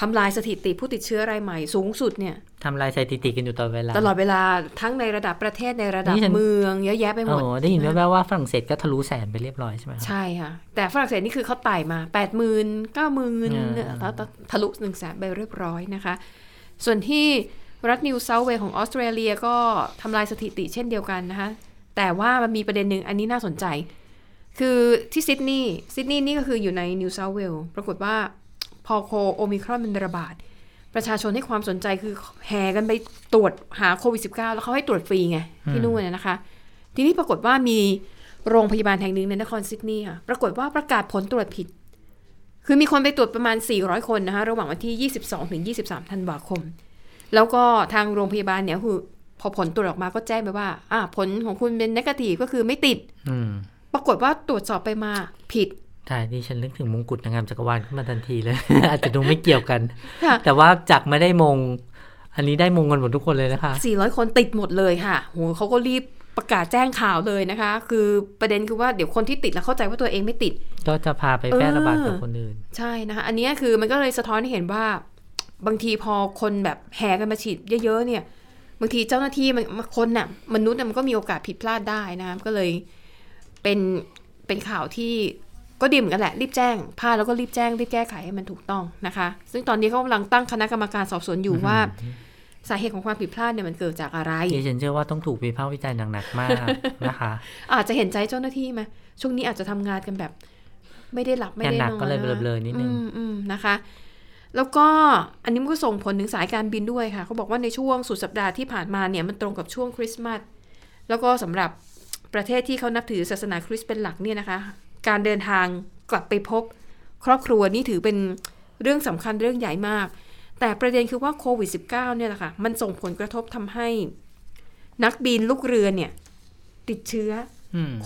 ทำลายสถิติผู้ติดเชื้อรายใหม่สูงสุดเนี่ยทำลายสถิติกันอยู่ตลอดเวลา ตลอดเวลาทั้งในระดับประเทศในระดับนี่ฉันเมืองเยอะแยะไปหมดโอ้ได้ยินแว่วๆว่าฝรั่งเศสก็ทะลุแสนไปเรียบร้อยใช่ไหมครับใช่ค่ะ แต่ฝรั่งเศสนี่คือเขาไต่มา8 0 0 0 0 9 0 0 0 0อ่าแล้วทะลุ1 0 0 0 0แสนไปเรียบร้อยนะคะ ส่วนที่รัฐนิวเซาท์เวย์ของออสเตรเลียก็ทำลายสถิติเช่นเดียวกันนะคะ แต่ว่ามันมีประเด็นหนึ่งอันนี้น่าสนใจ คือที่ซิดนีย์ซิดนีย์นี่ก็คืออยู่ในนิวเซาท์เวลส์ปรากฏว่าพอโคโอมิครอนมันระบาด ประชาชนให้ความสนใจคือแห่กันไปตรวจหาโควิด -19 แล้วเขาให้ตรวจฟรีไงที่นู่นน่ะนะคะ ทีนี้ปรากฏว่ามีโรงพยาบาลแห่งหนึ่งในนครซิดนีย์ค่ะปรากฏว่าประกาศผลตรวจผิด คือมีคนไปตรวจประมาณ 400 คนนะคะ ระหว่างวันที่ 22 ถึง 23 ธันวาคม แล้วก็ทางโรงพยาบาลเนี่ยคือ พอผลตรวจออกมาก็แจ้งไปว่า อ่า ผลของคุณเป็นนกาทีฟก็คือไม่ติด อืมปรากฏว่าตรวจสอบไปมาผิดใช่ที่ฉันนึกถึงมงกุฎนางงามจักรวาลขึ้นมาทันทีเลย อาจจะดูไม่เกี่ยวกันค่ะแต่ว่าจากไม่ได้มง อันนี้ได้มงกันหมดทุกคนเลยนะคะ400 คนติดหมดเลยค่ะโหเขาก็รีบประกาศแจ้งข่าวเลยนะคะ คือประเด็นคือว่าเดี๋ยวคนที่ติดแล้วเข้าใจว่าตัวเองไม่ติด ก็จะพาไปแพร่ระบาดกับเออคนอื่น ใช่นะคะ อันเนี้ยคือมันก็เลยสะท้อนให้เห็นว่า บางทีพอคนแบบแห่กันมาฉีดเยอะๆเนี่ย บางทีเจ้าหน้าที่มันคนน่ะมนุษย์น่ะมันก็มีโอกาสผิดพลาดได้นะคะก็เลยเป็นเป็นข่าวที่ก็ดีเหมือนกันแหละรีบแจ้งพลาดแล้วก็รีบแจ้งรีบแก้ไขให้มันถูกต้องนะคะ ซึ่งตอนนี้เขากำลังตั้งคณะกรรมการสอบสวนอยู่ว่าสาเหตุของความผิดพลาดเนี่ยมันเกิดจากอะไรดิฉันเชื่อว่าต้องถูกวิพากษ์วิจารณ์หนักๆมากนะคะ อาจจะเห็นใจเจ้าหน้าที่ไหมช่วงนี้อาจจะทำงานกันแบบ ไม่ได้หลับไม่ได้นอนงานหนักก็เลยเบลอๆนิดนึงอืมอืมนะคะ แล้วก็อันนี้มันก็ส่งผลถึงสายการบินด้วยค่ะเขาบอกว่าในช่วงสุดสัปดาห์ที่ผ่านมาเนี่ยมันตรงกับช่วงคริสต์มาสแล้วก็สำหรับประเทศที่เขานับถือศาสนาคริสต์เป็นหลักเนี่ยนะคะ การเดินทางกลับไปพบ ครอบครัวนี่ถือเป็นเรื่องสำคัญเรื่องใหญ่มาก แต่ประเด็นคือว่าโควิด -19 เนี่ยแหละค่ะมันส่งผลกระทบทำให้ นักบินลูกเรือเนี่ยติดเชื้อ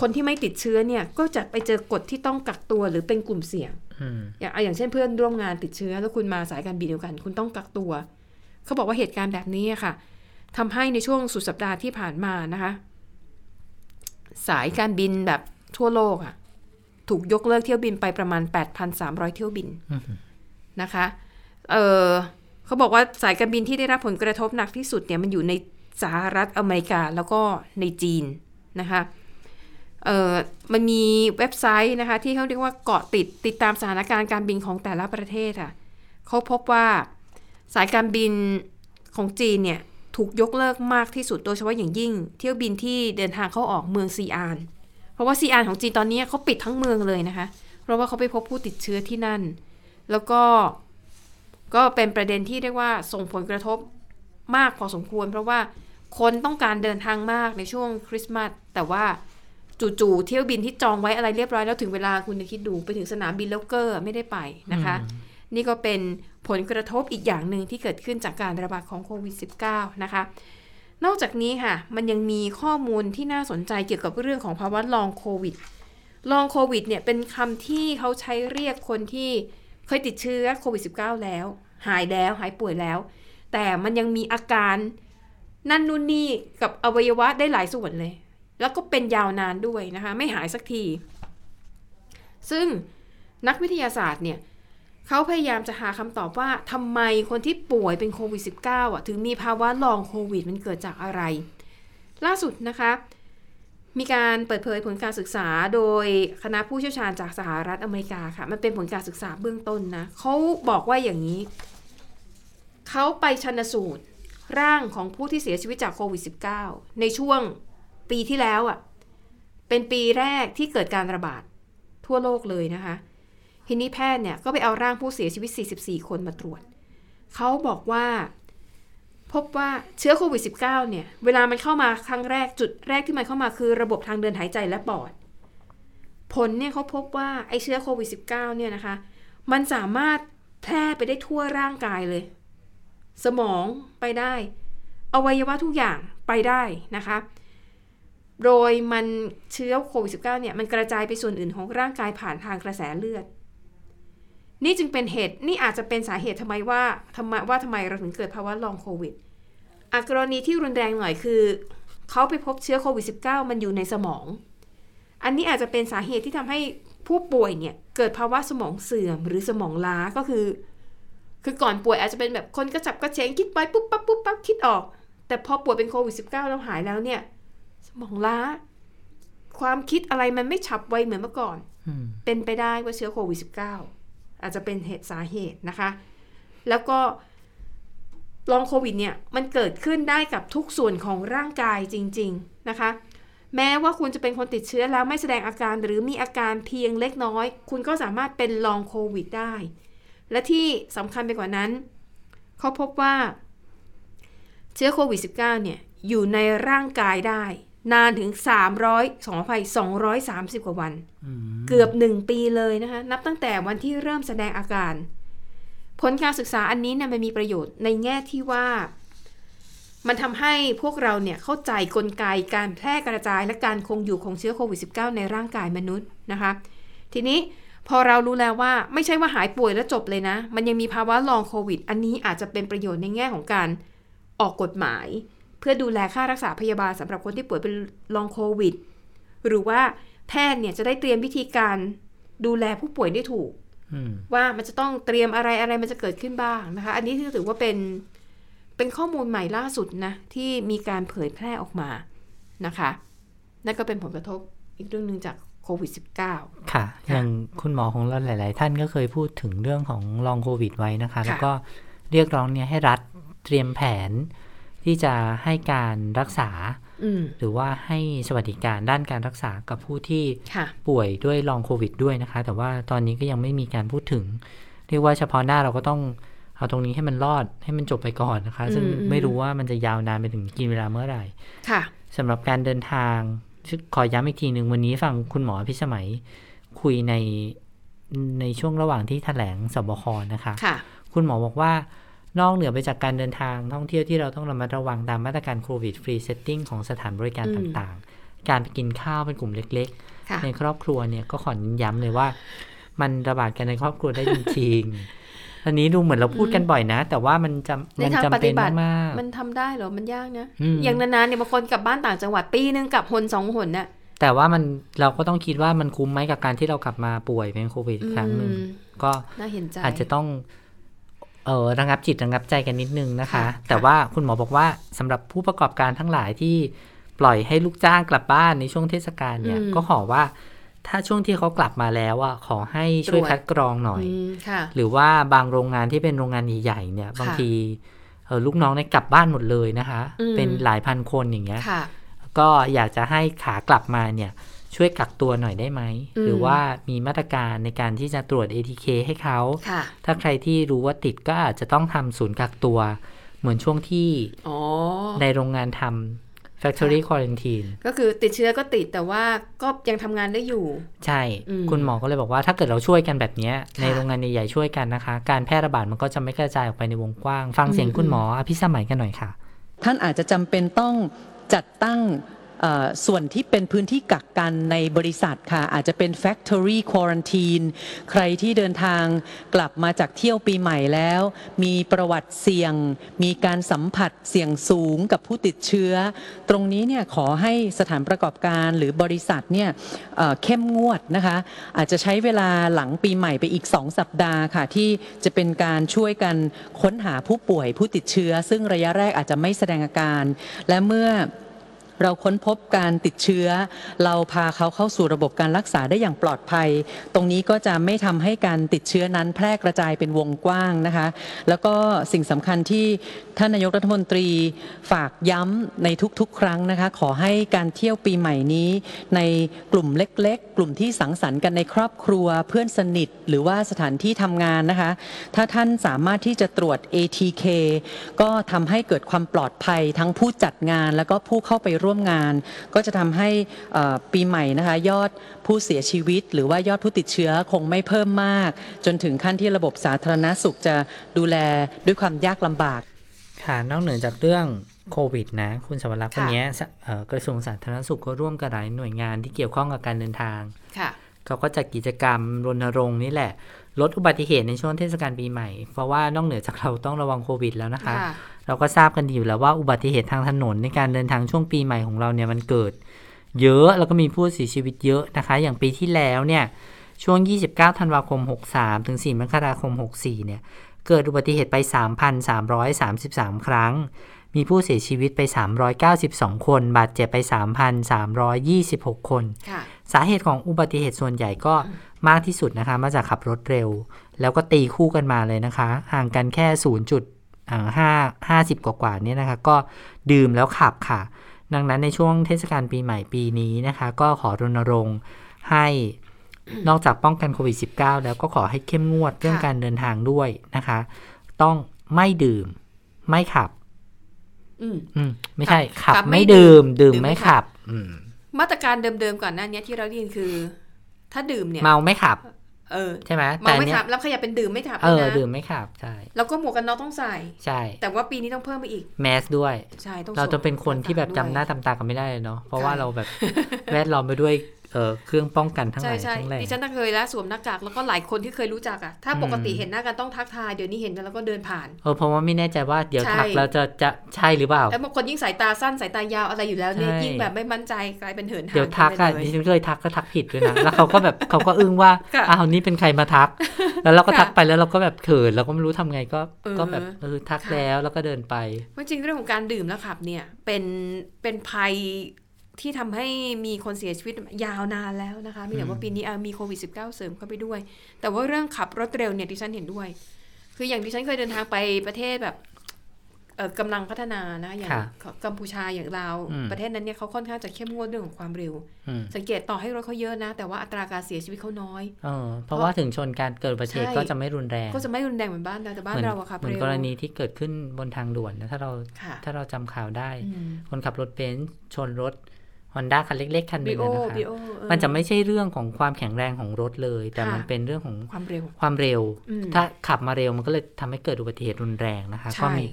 คนที่ไม่ติดเชื้อเนี่ย ก็จะไปเจอกฎที่ต้องกักตัวหรือเป็นกลุ่มเสี่ยงอืมอย่างอย่างเช่นเพื่อนร่วมงานติดเชื้อ แล้วคุณมาสายการบินเดียวกัน คุณต้องกักตัว เขาบอกว่าเหตุการณ์แบบนี้อะค่ะทำให้ในช่วงสุดสัปดาห์ที่ผ่านมานะคะ สายการบินแบบทั่วโลกอะถูกยกเลิกเที่ยวบินไปประมาณ 8,300 เที่ยวบินนะคะ เออเขาบอกว่าสายการบินที่ได้รับผลกระทบหนักที่สุดเนี่ยมันอยู่ในสหรัฐอเมริกาแล้วก็ในจีนนะคะเอ่อ มันมีเว็บไซต์นะคะ ที่เขาเรียกว่าเกาะติดติดตามสถานการณ์การบินของแต่ละประเทศค่ะเขาพบว่าสายการบินของจีนเนี่ยถูกยกเลิกมากที่สุดโดยเฉพาะอย่างยิ่ง เที่ยวบินที่เดินทางเข้าออกเมืองซีอานเพราะว่าซีอานของจีนตอนนี้เขาปิดทั้งเมืองเลยนะคะ เพราะว่าเขาไปพบผู้ติดเชื้อที่นั่น แล้วก็ก็เป็นประเด็นที่เรียกว่าส่งผลกระทบมากพอสมควร เพราะว่าคนต้องการเดินทางมากในช่วงคริสต์มาสแต่ว่า จู่ๆเที่ยวบินที่จองไว้อะไรเรียบร้อยแล้วถึงเวลาคุณจะคิดดูไปถึงสนามบินแล้วเกอร์ไม่ได้ไปนะคะ นี่ก็เป็นผลกระทบอีกอย่างหนึ่งที่เกิดขึ้นจากการระบาดของโควิด -19 นะคะ นอกจากนี้ค่ะ มันยังมีข้อมูลที่น่าสนใจเกี่ยวกับเรื่องของภาวะลองโควิดลองโควิดเนี่ยเป็นคำที่เขาใช้เรียกคนที่เคยติดเชื้อโควิด -19 แล้ว หายแล้วหายป่วยแล้ว แต่มันยังมีอาการนั่นนู่นนี่กับอวัยวะได้หลายส่วนเลย แล้วก็เป็นยาวนานด้วยนะคะ ไม่หายสักที ซึ่งนักวิทยาศาสตร์เนี่ยเขาพยายามจะหาคำตอบว่าทำไมคนที่ป่วยเป็นโควิด -19 อะถึงมีภาวะลองโควิดมันเกิดจากอะไร ล่าสุดนะคะ มีการเปิดเผยผลการศึกษาโดยคณะผู้เชี่ยวชาญจากสหรัฐอเมริกาค่ะ มันเป็นผลการศึกษาเบื้องต้นนะเขาบอกว่าอย่างนี้ เขาไปชันสูตรร่างของผู้ที่เสียชีวิตจากโควิด -19 ในช่วง ปีที่แล้วอะ่ะ เป็นปีแรกที่เกิดการระบาดทั่วโลกเลยนะคะ ทีนี้แพทย์เนี่ยก็ไปเอาร่างผู้เสียชีวิต 44 คนมาตรวจ เขาบอกว่าพบว่าเชื้อโควิด -19 เนี่ย เวลามันเข้ามาครั้งแรกจุดแรกที่มันเข้ามาคือระบบทางเดินหายใจและปอด ผลเนี่ยเขาพบว่าไอเชื้อโควิด -19 เนี่ยนะคะ มันสามารถแพร่ไปได้ทั่วร่างกายเลย สมองไปได้ อวัยวะทุกอย่างไปได้นะคะ โดยมันเชื้อโควิด -19 เนี่ยมันกระจายไปส่วนอื่นของร่างกายผ่านทางกระแสเลือด นี่จึงเป็นเหตุนี่อาจจะเป็นสาเหตุทำไมว่าทำไมว่าทำไมเราถึงเกิดภาวะลองโควิดอากรณีที่รุนแรงหน่อยคือเขาไปพบเชื้อโควิด -19 มันอยู่ในสมอง อันนี้อาจจะเป็นสาเหตุที่ทำให้ผู้ป่วยเนี่ยเกิดภาวะสมองเสื่อมหรือสมองล้าก็คือ คือก่อนป่วยอาจจะเป็นแบบคนกระจับกระเฉงคิดไปปุ๊บปั๊บปุ๊บปั๊บคิดออก แต่พอป่วยเป็นโควิด -19 แล้วหายแล้วเนี่ย มองล้า ความคิดอะไรมันไม่ฉับไวเหมือนเมื่อก่อนอืมเป็นไปได้ว่าเชื้อโควิด -19 อาจจะเป็นเหตุสาเหตุนะคะ แล้วก็ลองโควิดเนี่ย มันเกิดขึ้นได้กับทุกส่วนของร่างกายจริง ๆนะคะ แม้ว่าคุณจะเป็นคนติดเชื้อแล้วไม่แสดงอาการหรือมีอาการเพียงเล็กน้อย คุณก็สามารถเป็นลองโควิดได้ และที่สำคัญไปกว่านั้น เขาพบว่า เชื้อโควิด -19 เนี่ย อยู่ในร่างกายได้ นานถึง 300สองภัย230 กว่าวัน เกือบ1ปีเลยนะคะ นับตั้งแต่วันที่เริ่มแสดงอาการ ผลการศึกษาอันนี้เนี่ยมันมีประโยชน์ในแง่ที่ว่า มันทำให้พวกเราเนี่ยเข้าใจกลไกการแพร่กระจายและการคงอยู่ของเชื้อโควิด -19 ในร่างกายมนุษย์นะคะ ทีนี้พอเรารู้แล้วว่าไม่ใช่ว่าหายป่วยแล้วจบเลยนะ มันยังมีภาวะลองโควิด อันนี้อาจจะเป็นประโยชน์ในแง่ของการออกกฎหมาย เพื่อดูแลค่ารักษาพยาบาลสำหรับคนที่ป่วยเป็นลองโควิด หรือว่าแพทย์เนี่ยจะได้เตรียมวิธีการดูแลผู้ป่วยได้ถูกอืมว่ามันจะต้องเตรียมอะไรอะไรมันจะเกิดขึ้นบ้างนะคะ อันนี้ถือว่าเป็นเป็นข้อมูลใหม่ล่าสุดนะที่มีการเผยแพร่ออกมานะคะ นั่นก็เป็นผลกระทบอีกเรื่องหนึ่งจากโควิด -19 ค่ะ อย่างคุณหมอของเราหลาย ๆ ท่านก็เคยพูดถึงเรื่องของลองโควิดไว้นะคะ แล้วก็เรียกร้องเนี่ยให้รัฐเตรียมแผน ที่จะให้การรักษาอืมหรือว่าให้สวัสดิการด้านการรักษากับผู้ที่ค่ะป่วยด้วยลองโควิดด้วยนะคะ แต่ว่าตอนนี้ก็ยังไม่มีการพูดถึง เรียกว่าเฉพาะหน้าเราก็ต้องเอาตรงนี้ให้มันรอดให้มันจบไปก่อนนะคะ ซึ่งอืมอืมไม่รู้ว่ามันจะยาวนานไปถึงกินเวลาเมื่อไหร่ค่ะสำหรับการเดินทางขอย้ำอีกทีหนึ่งวันนี้ฟังคุณหมอพิสมัยคุยในในช่วงระหว่างที่แถลงศบคนะคะค่ะคุณหมอบอกว่า นอกเหนือไปจากการเดินทางท่องเที่ยวที่เราต้องระมัดระวังตามมาตรการ COVID Free Setting ของสถานบริการอืมต่างๆ การไปกินข้าวเป็นกลุ่มเล็กค่ะๆในครอบครัวเนี่ยก็ขอเน้นย้ำเลยว่า มันระบาดกันในครอบครัวได้จริงๆอันนี้ดูเหมือนเราพูดกันบ่อยนะ แต่ว่ามันจำในมันทางจำปเป็ฏินบัติมากๆมัในทางปฏิบัติมันทำได้เหรอมันยากนะอืมอย่างนานๆเนี่ยบางคนกลับบ้านต่างจังหวัดปีนึงกลับหนสองหนน่ะแต่ว่ามันเราก็ต้องคิดว่ามันคุ้มไหมกับการที่เรากลับมาป่วยเป็นโควิดอีกครั้งหนึ่งอืมก็น่าเห็นใจอาจจะต้อง เออระงับจิตระงับใจกันนิดนึงนะคะค่ะแต่ว่าคุณหมอบอกว่าสำหรับผู้ประกอบการทั้งหลายที่ปล่อยให้ลูกจ้างกลับบ้านในช่วงเทศกาลเนี่ย ก็ขอว่าถ้าช่วงที่เขากลับมาแล้วอะขอให้ช่วยคัดกรองหน่อยอืมค่ะหรือว่าบางโรงงานที่เป็นโรงงานใหญ่ๆเนี่ย บางทีเออลูกน้องเนี่ยกลับบ้านหมดเลยนะคะอืมเป็นหลายพันคนอย่างเงี้ยค่ะก็อยากจะให้ขากลับมาเนี่ย ช่วยกักตัวหน่อยได้ไหมอืมหรือว่ามีมาตรการในการที่จะตรวจ ATK ให้เขาค่ะถ้าใครที่รู้ว่าติดก็อาจจะต้องทำศูนย์กักตัว เหมือนช่วงที่อ๋อในโรงงานทำ factory quarantine ก็คือติดเชื้อก็ติดแต่ว่าก็ยังทำงานได้อยู่ ใช่อืมคุณหมอก็เลยบอกว่าถ้าเกิดเราช่วยกันแบบเนี้ยค่ะในโรงงานใหญ่ๆช่วยกันนะคะ การแพร่ระบาดมันก็จะไม่กระจายออกไปในวงกว้าง ฟังเสียงอืมคุณหมออภิสมัยกันหน่อยค่ะ ท่านอาจจะจำเป็นต้องจัดตั้งเอ่อ ส่วนที่เป็นพื้นที่กักกันในบริษัทค่ะ อาจจะเป็น factory quarantine ใครที่เดินทางกลับมาจากเที่ยวปีใหม่แล้ว มีประวัติเสี่ยง มีการสัมผัสเสี่ยงสูงกับผู้ติดเชื้อ ตรงนี้เนี่ยขอให้สถานประกอบการหรือบริษัทเนี่ยเข้มงวดนะคะ อาจจะใช้เวลาหลังปีใหม่ไปอีก 2 สัปดาห์ค่ะ ที่จะเป็นการช่วยกันค้นหาผู้ป่วยผู้ติดเชื้อ ซึ่งระยะแรกอาจจะไม่แสดงอาการ และเมื่อ เราค้นพบการติดเชื้อ เราพาเขาเข้าสู่ระบบการรักษาได้อย่างปลอดภัย ตรงนี้ก็จะไม่ทำให้การติดเชื้อนั้นแพร่กระจายเป็นวงกว้างนะคะ แล้วก็สิ่งสำคัญที่ท่านนายกรัฐมนตรีฝากย้ำในทุกๆ ครั้งนะคะ ขอให้การเที่ยวปีใหม่นี้ ในกลุ่มเล็ก ๆ กลุ่มที่สังสรรค์กันในครอบครัวเพื่อนสนิท หรือว่าสถานที่ทำงานนะคะ ถ้าท่านสามารถที่จะตรวจ ATK ก็ทำให้เกิดความปลอดภัยทั้งผู้จัดงานแล้วก็ผู้เข้าไปร่วมงาน ก็จะทำให้เอ่อปีใหม่นะคะยอดผู้เสียชีวิต หรือว่ายอดผู้ติดเชื้อคงไม่เพิ่มมาก จนถึงขั้นที่ระบบสาธารณสุขจะดูแลด้วยความยากลำบากค่ะนอกเหนือจากเรื่องโควิดนะ คุณสวรักษ์ค่ะวันนี้สเอ่อกระทรวงสาธารณสุขก็ร่วมกับหลายหน่วยงานที่เกี่ยวข้องกับการเดินทางค่ะเขาก็จัดกิจกรรมรณรงค์นี่แหละ ลดอุบัติเหตุในช่วงเทศกาลปีใหม่ เพราะว่านอกเหนือจากเราต้องระวังโควิดแล้วนะคะค่ะ เราก็ทราบกันดีอยู่แล้วว่าอุบัติเหตุทางถนนในการเดินทางช่วงปีใหม่ของเราเนี่ยมันเกิด เยอะแล้วก็มีผู้เสียชีวิตเยอะนะคะ อย่างปีที่แล้วเนี่ยช่วง 29 ธันวาคม 63 ถึง 4 มกราคม 64 เนี่ย เกิดอุบัติเหตุไป 3,333 ครั้ง มีผู้เสียชีวิตไป 392 คน บาดเจ็บไป 3,326 คนค่ะสาเหตุของอุบัติเหตุส่วนใหญ่ก็มากที่สุดนะคะ มาจากขับรถเร็ว แล้วก็ตีคู่กันมาเลยนะคะ ห่างกันแค่ 0.5 50กว่าๆเนี่ยนะคะ ก็ดื่มแล้วขับค่ะ ดังนั้นในช่วงเทศกาลปีใหม่ปีนี้นะคะ ก็ขอรณรงค์ให้นอกจากป้องกันโควิด -19 แล้วก็ขอให้เข้มงวดเรื่องค่ะการเดินทางด้วยนะคะ ต้องไม่ดื่ม ไม่ขับ อืมอืมไม่ใช่ ขัขับบขับไม่ไม่ดื่ดื่มมดื่ม ดื่มไม่ไม่ขัขับบอืมมาตรการเดิมๆก่อนหน้านี้ที่เราได้ยินคือ ถ้าดื่มเนี่ย เมาไม่ขับ เออใช่ไหมเมาไม่นี่ยขับ แล้วขยับเป็นดื่มไม่ขับเอด้วยอนะดื่มไม่ขับใช่แล้วก็หมวกกันน็อกต้องใส่ใช่ แต่ว่าปีนี้ต้องเพิ่มไปอีกแมสด้วยใช่ต้องเราจะสวมเป็นคนที่แบบจำหน้าด้วยจำตากันไม่ได้เลยเนาะเพราะว่าใช่เราแบบแวดล้อมไปด้วย เอ่อเครื่องป้องกันทั้งหใช่ลายใช่ทั้งแหล่ดิฉันน่ะเคยแล้วสวมหน้ากากแล้วก็หลายคนที่เคยรู้จักอะถ้าอืมปกติเห็นหน้ากันต้องทักทายเดี๋ยวนี้เห็นกันแล้วก็เดินผ่านเออเพราะว่าไม่แน่ใจว่าเดี๋ยวใช่ทักเราจะจะใช่หรือเปล่า แล้วบางคนยิ่งสายตาสั้นสายตายาวอะไรอยู่แล้วเนี่ยใช่ยิ่งแบบไม่มั่นใจกลายเป็นเหินห่างเดี๋ยวทักไปอะเลยดิฉันเคยทักก็ทักผิดด้วยนะแล้วเขาก็แบบเขาก็อึ้งว่าค่ะอ้าวนี่เป็นใครมาทัก แล้วเราก็ค่ะทักไปแล้วเราก็แบบเขินเราก็ไม่รู้ทำไงก็เออก็แบบเออทักค่ะแล้วแล้วก็เดินไปจริงๆเรื่องของการดื่มแล้วขับเนี่ยเป็นเป็นภัย ที่ทำให้มีคนเสียชีวิตยาวนานแล้วนะคะ มีแต่ว่าปีนี้อะมีโควิด -19 เสริมเข้าไปด้วย แต่ว่าเรื่องขับรถเร็วเนี่ยดิฉันเห็นด้วย คืออย่างดิฉันเคยเดินทางไปประเทศแบบเอ่อกำลังพัฒนานะอย่างค่ะกัมพูชาอย่างลาวอืมประเทศนั้นเนี่ยเขาค่อนข้างจะเข้มงวดเรื่องของความเร็วอืมสังเกตต่อให้รถเขาเยอะนะ แต่ว่าอัตราการเสียชีวิตเขาน้อยเออเพราะว่าถึงชนการเกิดอุบัติเหตุใช่ก็จะไม่รุนแรง ก็จะไม่รุนแรงเหมือนบ้านเราแต่บ้านเหมือนเราอะค่ะเหมือนเร็วกรณีที่เกิดขึ้นบนทางด่วนนะถ้าเราค่ะถ้าเราจำข่าวได้อืมคนขับรถเบนซ์ชนรถ ฮอนด้าคันเล็กๆ คันหบีนึ่งโออะนะคะบีโอเออมันจะไม่ใช่เรื่องของความแข็งแรงของรถเลย แต่ค่ะมันเป็นเรื่องของความเร็ว ความเร็วอืมถ้าขับมาเร็วมันก็เลยทำให้เกิดอุบัติเหตุรุนแรงนะคะใช่ก็มี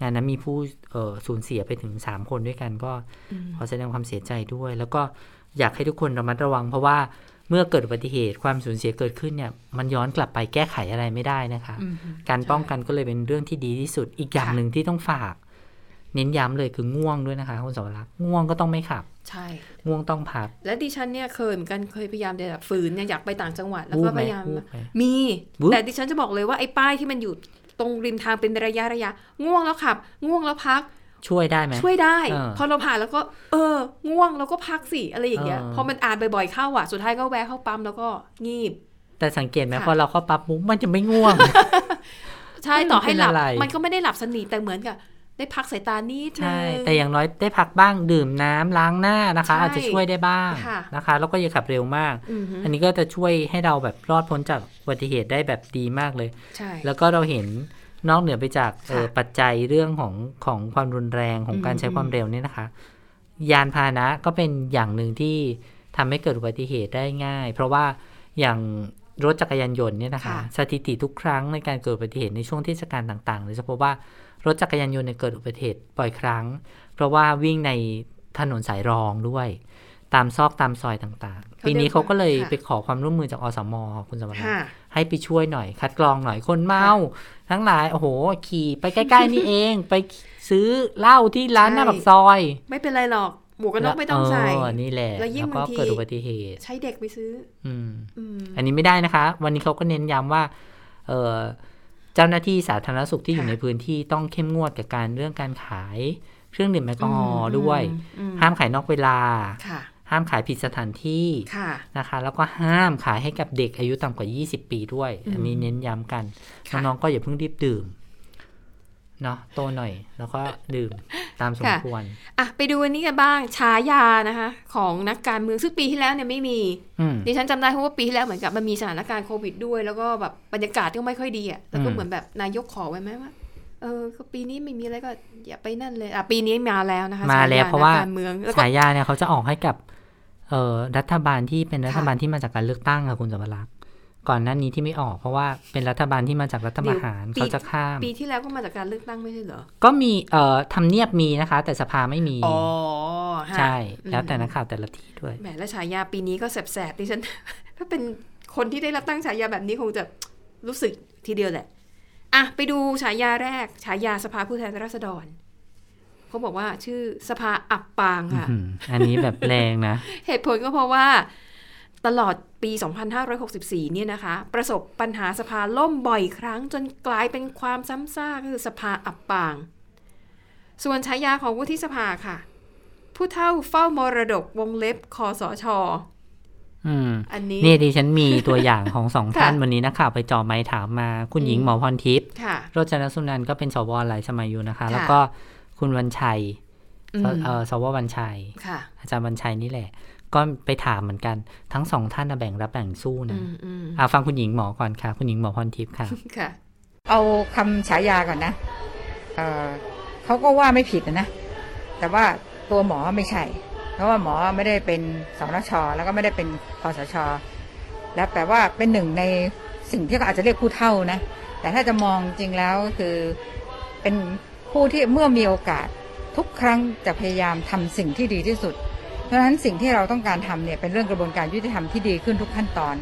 งานนั้นมีผู้เอ่อสูญเสียไปถึง 3 คนด้วยกันก็อืมขอแสดงความเสียใจด้วย แล้วก็อยากให้ทุกคนระมัดระวัง เพราะว่าเมื่อเกิดอุบัติเหตุความสูญเสียเกิดขึ้นเนี่ยมันย้อนกลับไปแก้ไขอะไรไม่ได้นะคะอืมการป้องกันก็เลยเป็นเรื่องที่ดีที่สุดอีกอย่างค่ะหนึ่งที่ต้องฝาก เน้นย้ำเลยคือง่วงด้วยนะคะคุณสวรักษ์ง่วงก็ต้องไม่ขับ ใช่ ง่วงต้องพัก และดิฉันเนี่ยเคยเหมือนกันเคยพยายามจะแบบฝืนเนี่ยอยากไปต่างจังหวัดแล้ววูก็บไหมพยายามวูบไหมมีวูบแต่ดิฉันจะบอกเลยว่าไอ้ป้ายที่มันอยู่ตรงริมทางเป็นระยะระยะ ง่วงแล้วขับ ง่วงแล้วพักช่วยได้ไหมช่วยได้เออพอเราผ่านแล้วก็ เออ ง่วงแล้วก็พักสิอะไรอย่างเงี้ยเออพอมันอ่านบ่อยๆเข้าอะสุดท้ายก็แวะเข้าปั๊มแล้วก็งีบ แต่สังเกตไหมค่ะพอเราเข้าปั๊บมุกมันจะไม่ง่วง ใช่มันต่อให้หลับเป็นอะไรมันก็ไม่ได้หลับสนิทแต่เหมือนกับ ได้พักสายตานิดนึใช่งแต่อย่างน้อยได้พักบ้างดื่มน้ำล้างหน้านะคะใช่อาจจะช่วยได้บ้างค่ะนะคะ แล้วก็อย่าขับเร็วมากอือฮึอันนี้ก็จะช่วยให้เราแบบรอดพ้นจากอุบัติเหตุได้แบบดีมากเลยใช่แล้วก็เราเห็นนอกเหนือไปจากเอ่อค่ะปัจจัยเรื่องของของความรุนแรงของอืมการใช้ความเร็วเนี่ยนะคะ ยานพาหนะก็เป็นอย่างหนึ่งที่ทำให้เกิดอุบัติเหตุได้ง่าย เพราะว่าอย่างรถจักรยานยนต์เนี่ยนะคะค่ะสถิติทุกครั้งในการเกิดอุบัติเหตุในช่วงเทศกาลต่างๆเราจะพบว่า รถจักรยานยนต์เนี่ยเกิดอุบัติเหตุบ่อยครั้ง เพราะว่าวิ่งในถนนสายรองด้วย ตามซอกตามซอยต่างๆ ปีนี้เขาก็เลยค่ะไปขอความร่วมมือจากอสมคุณสมบัติค่ะให้ไปช่วยหน่อย คัดกรองหน่อยคนเมา ทั้งหลายโอ้โห ขี่ไปใกล้ๆนี่เอง ไปซื้อเหล้าที่ร้านหน้าใช่ปากซอย ไม่เป็นไรหรอกหมวกกันน็อกไม่ต้องใส่เออนี่แหละ แล้วยิ่งก็บางทีเกิดอุบัติเหตุ ใช้เด็กไปซื้ออืมอืม อันนี้ไม่ได้นะคะ วันนี้เขาก็เน้นย้ำว่า เออ เจ้าหน้าที่สาธารณสุขที่อยู่ค่ะในพื้นที่ต้องเข้มงวดกับการเรื่องการขายเครื่องดื่มแอลกอฮอล์ด้วยอืมห้ามขายนอกเวลาค่ะห้ามขายผิดสถานที่ค่ะนะคะ แล้วก็ห้ามขายให้กับเด็กอายุต่ำกว่า 20 ปีด้วยอืมอันนี้เน้นย้ำกันค่ะน้องๆก็อย่าเพิ่งรีบดื่ม เนาะโตหน่อย แล้วก็ดื่มตามสมควรอะไปดูอันนี้กันบ้างฉายานะคะ ของนักการเมืองซึ่งปีที่แล้วเนี่ยไม่มีอืมดิฉันจำได้เพราะว่าปีที่แล้วเหมือนกับมันมีสถานการณ์โควิดด้วย แล้วก็แบบบรรยากาศก็ไม่ค่อยดีอะแล้วก็อืมเหมือนแบบนายกขอไว้ไหมว่าเออก็ปีนี้ไม่มีอะไรก็อย่าไปนั่นเลยอะปีนี้มาแล้วนะคะมาแล้วฉยเพราะว่านักการเมืองแล้วก็ฉายาเนี่ยเขาจะออกให้กับเอ่อรัฐบาลที่เป็นรัฐบาลที่มาจากการเลือกตั้งค่ะคุณสวรักษ์ ก่อนหน้านี้ที่ไม่ออก เพราะว่าเป็นรัฐบาลที่มาจากรัฐประหารปีเขาจะข้าม ปีที่แล้วก็มาจากการเลือกตั้งไม่ใช่เหรอ ก็มีเอ่อทำเนียบมีนะคะ แต่สภาไม่มี อ๋อฮะใช่ แล้วแต่อืมนักข่าวแต่ละที่ด้วย แหมและฉายาปีนี้ก็แสบๆดิฉัน ถ้าเป็นคนที่ได้รับตั้งฉายาแบบนี้คงจะรู้สึกทีเดียวแหละ อะ ไปดูฉายาแรก ฉายาสภาผู้แทนราษฎรเขาบอกว่าชื่อสภาอับปางค่ะอืมอันนี้แบบแรงนะ เหตุผลก็เพราะว่า ตลอดปี 2564 เนี่ยนะคะ ประสบปัญหาสภาล่มบ่อยครั้ง จนกลายเป็นความซ้ำซากก็คือสภาอับปาง ส่วนฉายาของวุฒิสภาค่ะ ผู้เท่าเฝ้ามรดกวงเล็บคอสชอืมอันนี้นี่ดิฉันมีตัวอย่างของสองค่ะท่านวันนี้นักข่าวไปเจอไม้ถามมา คุณหญิงอืมหมอพรทิพย์ค่ะโรจนสุนันท์ก็เป็นสวหลายสมัยอยู่นะคะค่ะแล้วก็คุณวันชัยอืมเอ่อสววันชัยค่ะอาจารย์วันชัยนี่แหละ ก็ไปถามเหมือนกัน ทั้งสองท่านน่ะแบ่งรับแบ่งสู้อืนะมอืมอ่าฟังคุณหญิงหมอก่อนค่ะ คุณหญิงหมอพรทิพย์ค่ะค่ะ เอาคำฉายาก่อนนะเอ่อเขาก็ว่าไม่ผิดนะ แต่ว่าตัวหมอไม่ใช่ เพราะว่าหมอไม่ได้เป็นสนชแล้วก็ไม่ได้เป็นคอสช แล้วแต่ว่าเป็นหนึ่งในสิ่งที่เขาอาจจะเรียกผู้เท่านะ แต่ถ้าจะมองจริงแล้วก็คือเป็นผู้ที่เมื่อมีโอกาสทุกครั้งจะพยายามทำสิ่งที่ดีที่สุด เพราะฉะนั้นสิ่งที่เราต้องการทำเนี่ยเป็นเรื่องกระบวนการยุติธรรมที่ดีขึ้นทุกขั้นตอน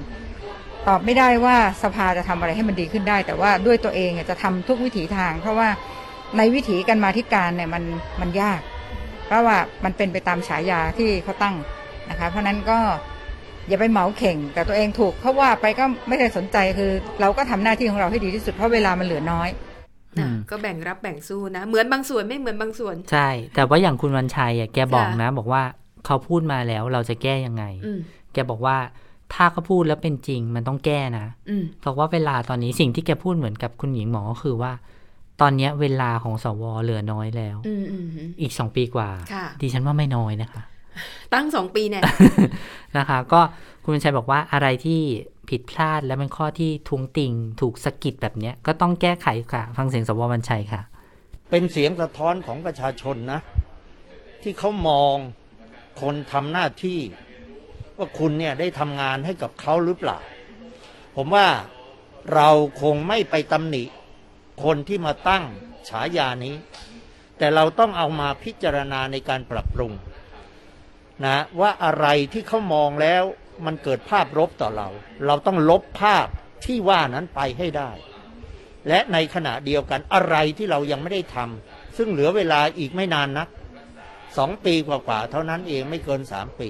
ตอบไม่ได้ว่าสภาจะทำอะไรให้มันดีขึ้นได้ แต่ว่าด้วยตัวเองอะจะทำทุกวิถีทาง เพราะว่าในวิถีการมาธิการเนี่ยมันมันยาก เพราะว่ามันเป็นไปตามฉายาที่เขาตั้งนะคะเพราะฉะนั้นก็อย่าไปเหมาเข่ง แต่ตัวเองถูกเขาว่าไปก็ไม่ได้สนใจคือ เราก็ทำหน้าที่ของเราให้ดีที่สุดเพราะเวลามันเหลือน้อยอืมก็แบ่งรับแบ่งสู้นะ เหมือนบางส่วนไม่เหมือนบางส่วน ใช่ แต่ว่าอย่างคุณวันชัยอะแกบอกค่ะนะ บอกว่า เขาพูดมาแล้วเราจะแก้ยังไงอืมแกบอกว่าถ้าเขาพูดแล้วเป็นจริงมันต้องแก้นะอืมเพราะว่าเวลาตอนนี้สิ่งที่แกพูดเหมือนกับคุณหญิงหมอก็คือว่า ตอนเนี้ยเวลาของสวเหลือน้อยแล้วอืมอืมอีกสองปีกว่าค่ะดิฉันว่าไม่น้อยนะคะ ตั้งสองปีเนี่ยนะคะ ก็คุณชัยบอกว่าอะไรที่ผิดพลาดและเป็นข้อที่ทวงติงถูกสะกิดแบบเนี้ย ก็ต้องแก้ไขค่ะ ฟังเสียงสววันชัยค่ะ เป็นเสียงสะท้อนของประชาชนนะ ที่เขามอง คนทำหน้าที่ ว่าคุณเนี่ยได้ทำงานให้กับเขาหรือเปล่า ผมว่าเราคงไม่ไปตำหนิ คนที่มาตั้งฉายานี้ แต่เราต้องเอามาพิจารณาในการปรับปรุงนะว่าอะไรที่เขามองแล้วมันเกิดภาพลบต่อเรา เราต้องลบภาพที่ว่านั้นไปให้ได้ และในขณะเดียวกันอะไรที่เรายังไม่ได้ทำซึ่งเหลือเวลาอีกไม่นานนัก สองปีกว่าๆเท่านั้นเองไม่เกินสามปี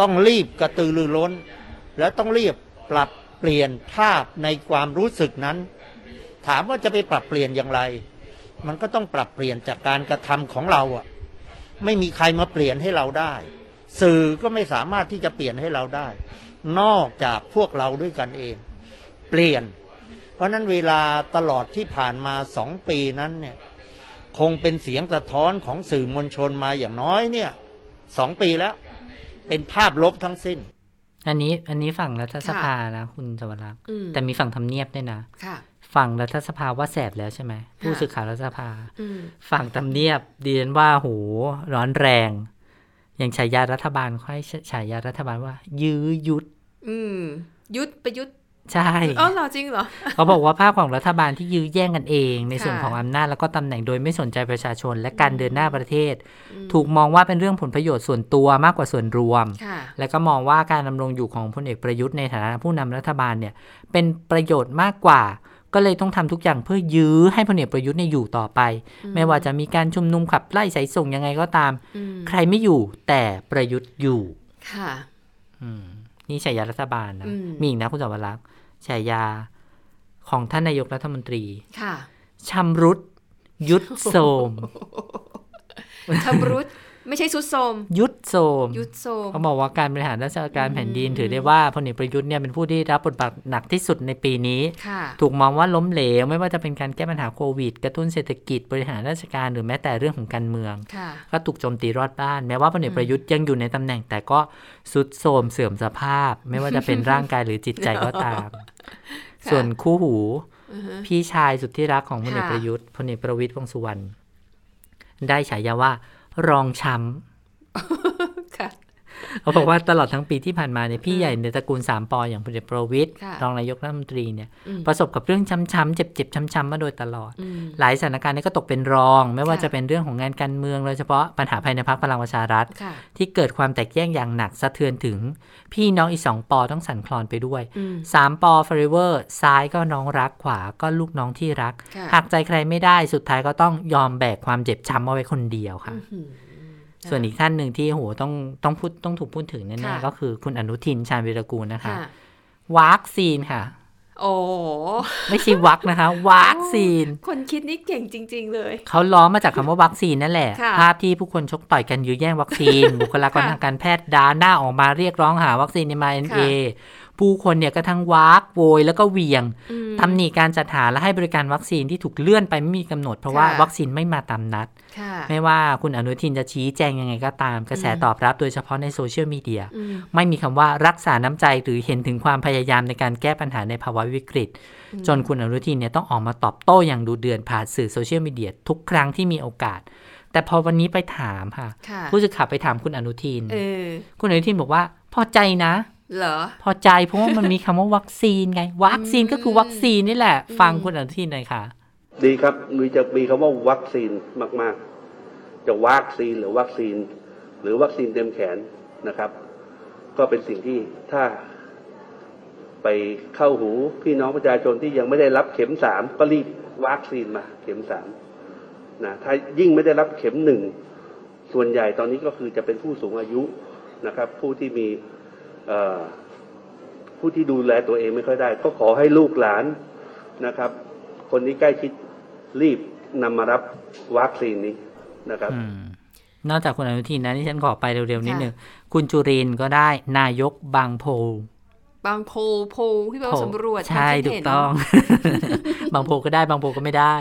ต้องรีบกระตือรือร้น และต้องรีบปรับเปลี่ยนภาพในความรู้สึกนั้น ถามว่าจะไปปรับเปลี่ยนอย่างไร มันก็ต้องปรับเปลี่ยนจากการกระทำของเราอะไม่มีใครมาเปลี่ยนให้เราได้ สื่อก็ไม่สามารถที่จะเปลี่ยนให้เราได้ นอกจากพวกเราด้วยกันเอง เปลี่ยน เพราะนั้นเวลาตลอดที่ผ่านมาสองปีนั้นเนี่ย คงเป็นเสียงสะท้อนของสื่อมวลชนมาอย่างน้อยเนี่ยสองปีแล้ว เป็นภาพลบทั้งสิ้น อันนี้อันนี้ฝั่งรัฐสภานะคุณสวรักษ์อืมแต่มีฝั่งทำเนียบด้วยนะค่ะฝั่งรัฐสภาว่าแสบแล้วใช่ไหมผู้สื่อข่าวรัฐสภาอืมฝั่งทำเนียบดีนว่าโหร้อนแรง อย่างฉายารัฐบาลค่อยฉายารัฐบาลว่า ยื้อยุด อืมยุดประยุทธ์ ใช่อ๋อเหรอจริงเหรอเขาบอกว่าภาพของรัฐบาลที่ยื้อแย่งกันเอง ในส่วนค่ะของอำนาจแล้วก็ตำแหน่งโดยไม่สนใจประชาชน และการเดินหน้าประเทศ ถูกมองว่าเป็นเรื่องผลประโยชน์ส่วนตัวมากกว่าส่วนรวมค่ะและก็มองว่าการดำรงอยู่ของพลเอกประยุทธ์ในฐานะผู้นำรัฐบาลเนี่ยเป็นประโยชน์มากกว่าก็เลยต้องทำทุกอย่างเพื่อยื้อให้พลเอกประยุทธ์เนี่ยอยู่ต่อไป ไม่ว่าจะมีการชุมนุมขับไล่สายส่งยังไงก็ตามอืมใครไม่อยู่แต่ประยุทธ์อยู่ ค่ะอืมนี่ฉายารัฐบาลนะอืมมีอีกนะคุณสวรักษ์ ฉายาของท่านนายกรัฐมนตรี ค่ะชำรุดยุดโทรมชำรุดไม่ใช่สุดโทรมยุดโทรมยุดโทรมเขาบอกว่าการบริหารราชการแผ่นดินถือได้ว่าพลเอกประยุทธ์เนี่ยเป็นผู้ที่รับบทบาทหนักที่สุดในปีนี้ค่ะถูกมองว่าล้มเหลว ไม่ว่าจะเป็นการแก้ปัญหาโควิด กระตุ้นเศรษฐกิจบริหารราชการหรือแม้แต่เรื่องของการเมืองค่ะก็ถูกโจมตีรอดบ้าน แม้ว่าพลเอกประยุทธ์ยังอยู่ในตำแหน่งแต่ก็สุดโทรมเสื่อมสภาพ ไม่ว่าจะเป็นร่างกายหรือจิตใจก็ตามค่ะ ส่วนคู่หูอือฮึพี่ชายสุดที่รักของพลเอกค่ะประยุทธ์พลเอกประวิตรวงษ์สุวรรณได้ฉายาว่ารองช้ำค่ะ เขาบอกว่าตลอดทั้งปีที่ผ่านมาเนี่ยพี่ใหญ่ในตระกูลสามปออย่างพลเอกประวิตยค่ะรองนายกรัฐมนตรีเนี่ยอืมประสบกับเรื่องช้ำๆเจ็บๆช้ำๆมาโดยตลอดอืมหลายสถานการณ์เนี่ยก็ตกเป็นรอง ไม่ว่าค่ะจะเป็นเรื่องของงานการเมืองโดยเฉพาะปัญหาภายในพรรคพลังประชารัฐค่ะที่เกิดความแตกแยกอย่างหนักสะเทือนถึง พี่น้องอีกสองป.ต้องสั่นคลอนไปด้วยอืมสามป. forever ซ้ายก็น้องรักขวาก็ลูกน้องที่รักค่ะหากใจใครไม่ได้สุดท้ายก็ต้องยอมแบกความเจ็บช้ำเอาไว้คนเดียวค่ะอื้อหือ ส่วนอีกท่านหนึ่งที่โหต้องต้องพูดต้องถูกพูดถึงแน่ค่ะๆก็คือคุณอนุทินชาญวีรกูลนะคะค่ะว้ากซีนค่ะ โอ้ไม่ใช่วัคนะคะว้ากซีน คนคิดนี่เก่งจริง ๆ เลย เขาล้อมาจากคำว่าวัคซีนนั่นแหละค่ะภาพที่ผู้คนชกต่อยกันยื้อแย่งวัคซีน บุคลากรค่ะทางการแพทย์ดาหน้าออกมาเรียกร้องหาวัคซีนในมาเอ็นเอค่ะ ผู้คนเนี่ยก็ทั้งว้ากโวย แล้วก็เหวี่ยงอืมตำหนิการจัดหาและให้บริการวัคซีนที่ถูกเลื่อนไปไม่มีกำหนด เพราะว่าค่ะวัคซีนไม่มาตามนัดค่ะไม่ว่าคุณอนุทินจะชี้แจงยังไงก็ตาม กระแสตอบรับโดยเฉพาะในโซเชียลมีเดียอืมไม่มีคำว่ารักษาน้ำใจหรือเห็นถึงความพยายามในการแก้ปัญหาในภาวะวิกฤต จนคุณอนุทินเนี่ยต้องออกมาตอบโต้อย่างดุเดือดผ่านสื่อโซเชียลมีเดียทุกครั้งที่มีโอกาสแต่พอวันนี้ไปถามค่ะค่ะผู้สื่อข่าวไปถามคุณอนุทินเออคุณอนุทินบอกว่าพอใจนะ เหรอ พอใจเพราะว่ามันมีคำว่าวัคซีนไง วัคซีนก็คือวัคซีนนี่แหละ ฟังคุณอนุทินหน่อยค่ะ ดีครับมีจะมีคำว่าวัคซีนมาก ๆ จะวัคซีนหรือวัคซีน หรือวัคซีนเต็มแขนนะครับ ก็เป็นสิ่งที่ถ้าไปเข้าหูพี่น้องประชาชนที่ยังไม่ได้รับเข็มสามก็รีบวัคซีนมา เข็มสามนะถ้ายิ่งไม่ได้รับเข็มหนึ่งส่วนใหญ่ตอนนี้ก็คือจะเป็นผู้สูงอายุนะครับ ผู้ที่มีเอ่อ ผู้ที่ดูแลตัวเองไม่ค่อยได้ ก็ขอให้ลูกหลานนะครับ คนที่ใกล้ชิดรีบนำมารับวัคซีนนี้นะครับอืมนอกจากคุณอนุทินนะที่ฉันขอไปเร็วๆนิดค่ะนึงคุณจุรินทร์ก็ได้นายกบางโพบางโพลโพลที่เราสำรวจใช่ความคิดถูเห็กนต้อง บางโพก็ได้บางโพก็ไม่ได้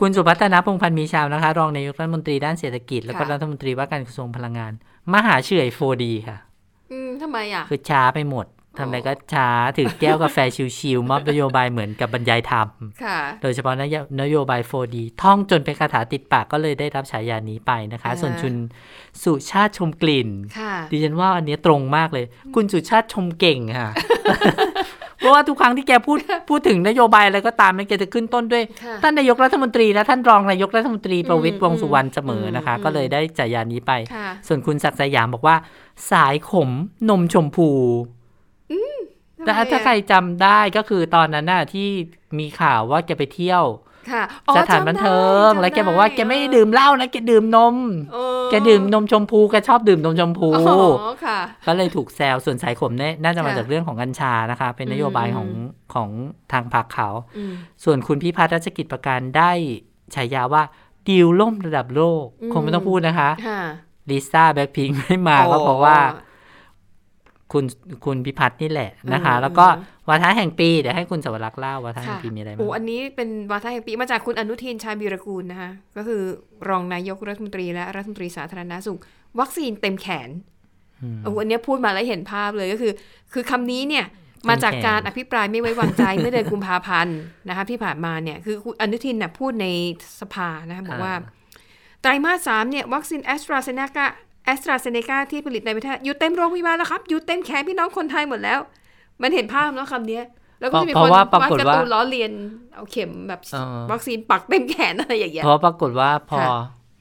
คุณสุพัฒนาพงษ์พันธ์มีชาวนะคะ รองนายกรัฐมนตรีด้านเศรษฐกิจ แล้วก็ค่ะรัฐมนตรีว่าการกระทรวงพลังงาน มหาเฉยโฟดีค่ะ อืมทำไมอะ คือช้าไปหมดทำอะไรก็ช้าถือแก้วกาแฟชิวๆมอบนโยบายเหมือนกับบรรยายธรรมค่ะโดยเฉพาะนโยนโยบาย 4D ท่องจนเป็นคาถาติดปากก็เลยได้รับฉายานี้ไปนะคะอ่าส่วนคุณสุชาติชมกลิ่นค่ะดิฉันว่าอันเนี้ยตรงมากเลย คุณสุชาติชมเก่งค่ะ เพราะว่าทุกครั้งที่แกพูดพูดถึงนโยบายอะไรก็ตามเนี่ยแกจะขึ้นต้นด้วยค่ะท่านนายกรัฐมนตรีและท่านรองนายกรัฐมนตรีประวิตรอืมวงษ์สุวรรณเสมอนะคะอืมก็เลยได้ฉายานี้ไปค่ะส่วนคุณศักดิ์สยามบอกว่า สายขมนมชมพูแต่ทำไมอะถ้าใครจำได้ก็คือตอนนั้นน่ะที่มีข่าวว่าแกไปเที่ยวค่ะอ๋อ สถานบันเทิงจำได้แล้วแกบอกว่าแกไม่ได้เออดื่มเหล้านะแกดื่มนมเออแกดื่มนมชมพูแกชอบดื่มนมชมพูอ๋อค่ะก็เลยถูกแซวส่วนสายขมเนี่ยน่าจะมาค่ะจากเรื่องของกัญชานะคะ เป็นนโยบายอืมของของทางพรรคเขาอืมส่วนคุณพิพัฒน์รัชกิจประการได้ฉายาว่าดีลล่มระดับโลกอืมคงไม่ต้องพูดนะคะค่ะลิซ่าแบ็คพิงไม่มาก็เพราะว่า คุณคุณพิพัฒน์นี่แหละนะคะอืมแล้วก็วาทะแห่งปีเดี๋ยวให้คุณสวรักษ์เล่าวาทะแห่ค่ะงปีมีอะไรบ้าโอ้งอันนี้เป็นวาทะแห่งปีมาจากคุณอนุทินชาญวีรกูลนะคะก็คือรองนายกรัฐมนตรีและรัฐมนตรีสาธารณสุข วัคซีนเต็มแขนอืมโอ้อันเนี้ยพูดมาแล้วเห็นภาพเลยก็คือ คือคำนี้เนี่ยมาจากการอภิปรายไม่ไว้วางใจเมื่อเดือนกุมภาพันธ์นะคะที่ผ่านมาเนี่ยคือคุณอนุทินน่ะพูดในสภานะคะบอกว่าไตรมาสสามเนี่ยวัคซีนแอสตราเซเนกา แอสตราเซเนกาที่ผลิตในประเทศอยู่เต็มโรงพยาบาลแล้วครับ อยู่เต็มแขนพี่น้องคนไทยหมดแล้ว มันเห็นภาพแล้วคำเนี้ยแล้วก็เพราะว่าปรากฏวาดการ์ตูนล้อเลียนเอาเข็มแบบเออวัคซีนปักเต็มแขนอะไรอย่างเงี้ยเพราะปรากฏว่าพอค่ะ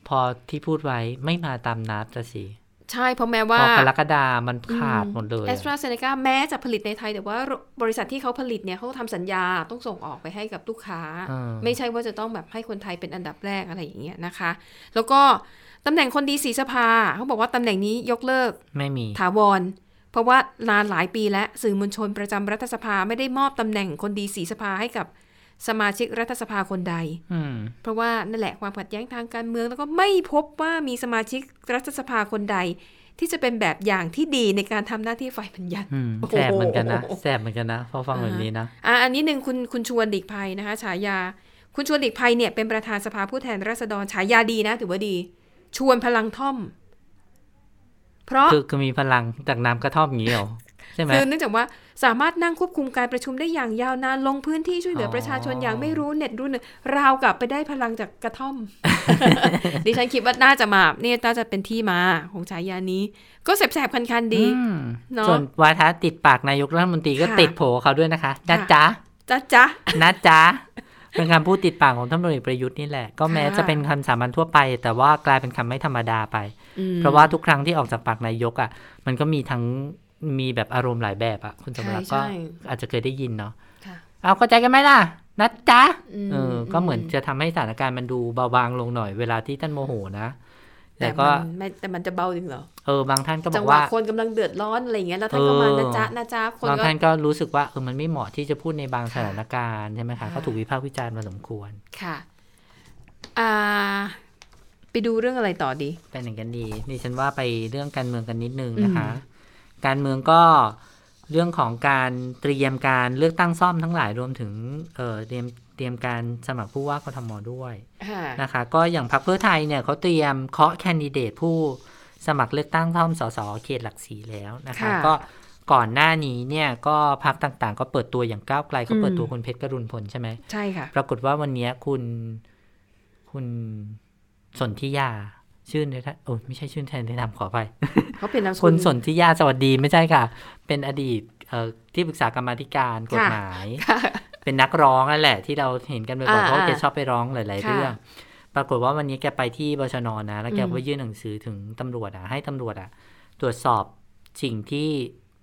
พอที่พูดไว้ไม่มาตามนัดละสิใช่เพราะแม้พว่าอกรกฎามันขาดหมดเลยแอสตราเซเนกาแม้จะผลิตในไทย แต่ว่าบริษัทที่เขาผลิตเนี่ยเขาทำสัญญาต้องส่งออกไปให้กับลูกค้าอืมไม่ใช่ว่าจะต้องแบบให้คนไทยเป็นอันดับแรกอะไรอย่างเงี้ยนะคะ แล้วก็ ตำแหน่งคนดีสีสภา เขาบอกว่าตำแหน่งนี้ยกเลิก ไม่มี ถาวร เพราะว่านานหลายปีแล้วสื่อมวลชนประจำรัฐสภาไม่ได้มอบตำแหน่งคนดีสีสภาให้กับสมาชิกรัฐสภาคนใดอืมเพราะว่านั่นแหละความขัดแย้งทางการเมือง แล้วก็ไม่พบว่ามีสมาชิกรัฐสภาคนใด ที่จะเป็นแบบอย่างที่ดีในการทำหน้าที่ฝ่ายบัญญัติอืมโอ้โหแสบเหมือนกันนะแสบเหมือนกันนะพอฟังแบบนี้นะอะอันนี้หนึ่งคุณคุณชวนหลีกภัยนะคะ ฉายา คุณชวนหลีกภัยเนี่ยเป็นประธานสภาผู้แทนราษฎรฉายาดีนะ ถือว่าดี ชวนพลังท่อม เพราะคือคือมีพลังจากน้ำกระท่อมอย่างนี้เหรอใช่ไหมคือเนื่องจากว่าสามารถนั่งควบคุมการประชุมได้อย่างยาวนานลงพื้นที่ช่วยเหลือออประชาชนอย่างไม่รู้เน็ตรู้เนยราวกับไปได้พลังจากกระท่อม ดิฉันคิดว่าน่าจะมาเนี่ยน่าจะเป็นที่มาของฉายานี้ ก็แสบๆคันๆดีอืมเนอะส่วนวาทะติดปากนายกรัฐมนตรีก็ค่ะติดโผเขาด้วยนะคะนะค่ะจ๊ะจ้าจ้านะจ๊ะ เป็นคำพูดติดปากของท่านพลเอกประยุทธ์นี่แหละ ก็แม้ค่ะจะเป็นคำสามัญทั่วไป แต่ว่ากลายเป็นคำไม่ธรรมดาไป เพราะว่าทุกครั้งที่ออกจากปากนายกอะ มันก็มีทั้งมีแบบอารมณ์หลายแบบอะ คุณสมรักษ์ก็ใช่อาจจะเคยได้ยินเนาะค่ะเอาเข้าใจกันไหมล่ะนะจ๊ะอืมเออก็เหมือนจะทำให้สถานการณ์มันดูเบาบางลงหน่อยเวลาที่ท่านโมโหนะ แต่ก็มันไม่แต่มันจะเบาจริงเหรอเออบางท่านก็บจัองกหวะว่าคนกำลังเดือดร้อนอะไรอย่างเงี้ยแล้วท่านก็มาเออนะจ๊ะนะจ๊ะคนบางก็ท่านก็รู้สึกว่าเออมันไม่เหมาะที่จะพูดในบางสค่ะถานการณ์ใช่ไหมคะค่ะก็ถูกวิพากษ์วิจารณ์มาสมควรค่ะอ่าไปดูเรื่องอะไรต่อดีไปไหนกันดีดิฉันว่าไปเรื่องการเมืองกันนิดนึงนะคะ การเมืองก็เรื่องของการเตรียมการเลือกตั้งซ่อมทั้งหลายรวมถึงเอ่อเตรียม เตรียมการสมัครผู้ว่ากทมด้วยค่ะนะคะ ก็อย่างพรรคเพื่อไทยเนี่ยเขาเตรียมเคาะแคนดิเดตผู้สมัครเลือกตั้งซ่อมสสเขตหลักสีแล้วนะคะค่ะก็ก่อนหน้านี้เนี่ยก็พรรคต่างๆ ก็เปิดตัวอย่างก้าวไกลเขาเปิดอืมตัวคุณเพชรกรุณพลใช่ไหมใช่ค่ะ ปรากฏว่าวันเนี้ยคุณคุณสนธิยาชื่อในท่านโอ้ยไม่ใช่ชื่อแทนที่ทำขอไปเขาเป็นนามสกุคุลณสนธิยาสวัสดีไม่ใช่ค่ะ เป็นอดีตเอ่อที่ปรึกษากรรมาธิการกฎค่ะหมายค่ะ เป็นนักร้องนั่นแหละ ที่เราเห็นกันบ่อยๆอ่าเพราะว่าแกอ่าชอบไปร้องหลายๆค่ะเรื่อง ปรากฏว่าวันนี้แกไปที่บชนนะ แล้วแกอืมก็ยื่นหนังสือถึงตำรวจอะให้ตำรวจอะ ตรวจสอบสิ่งที่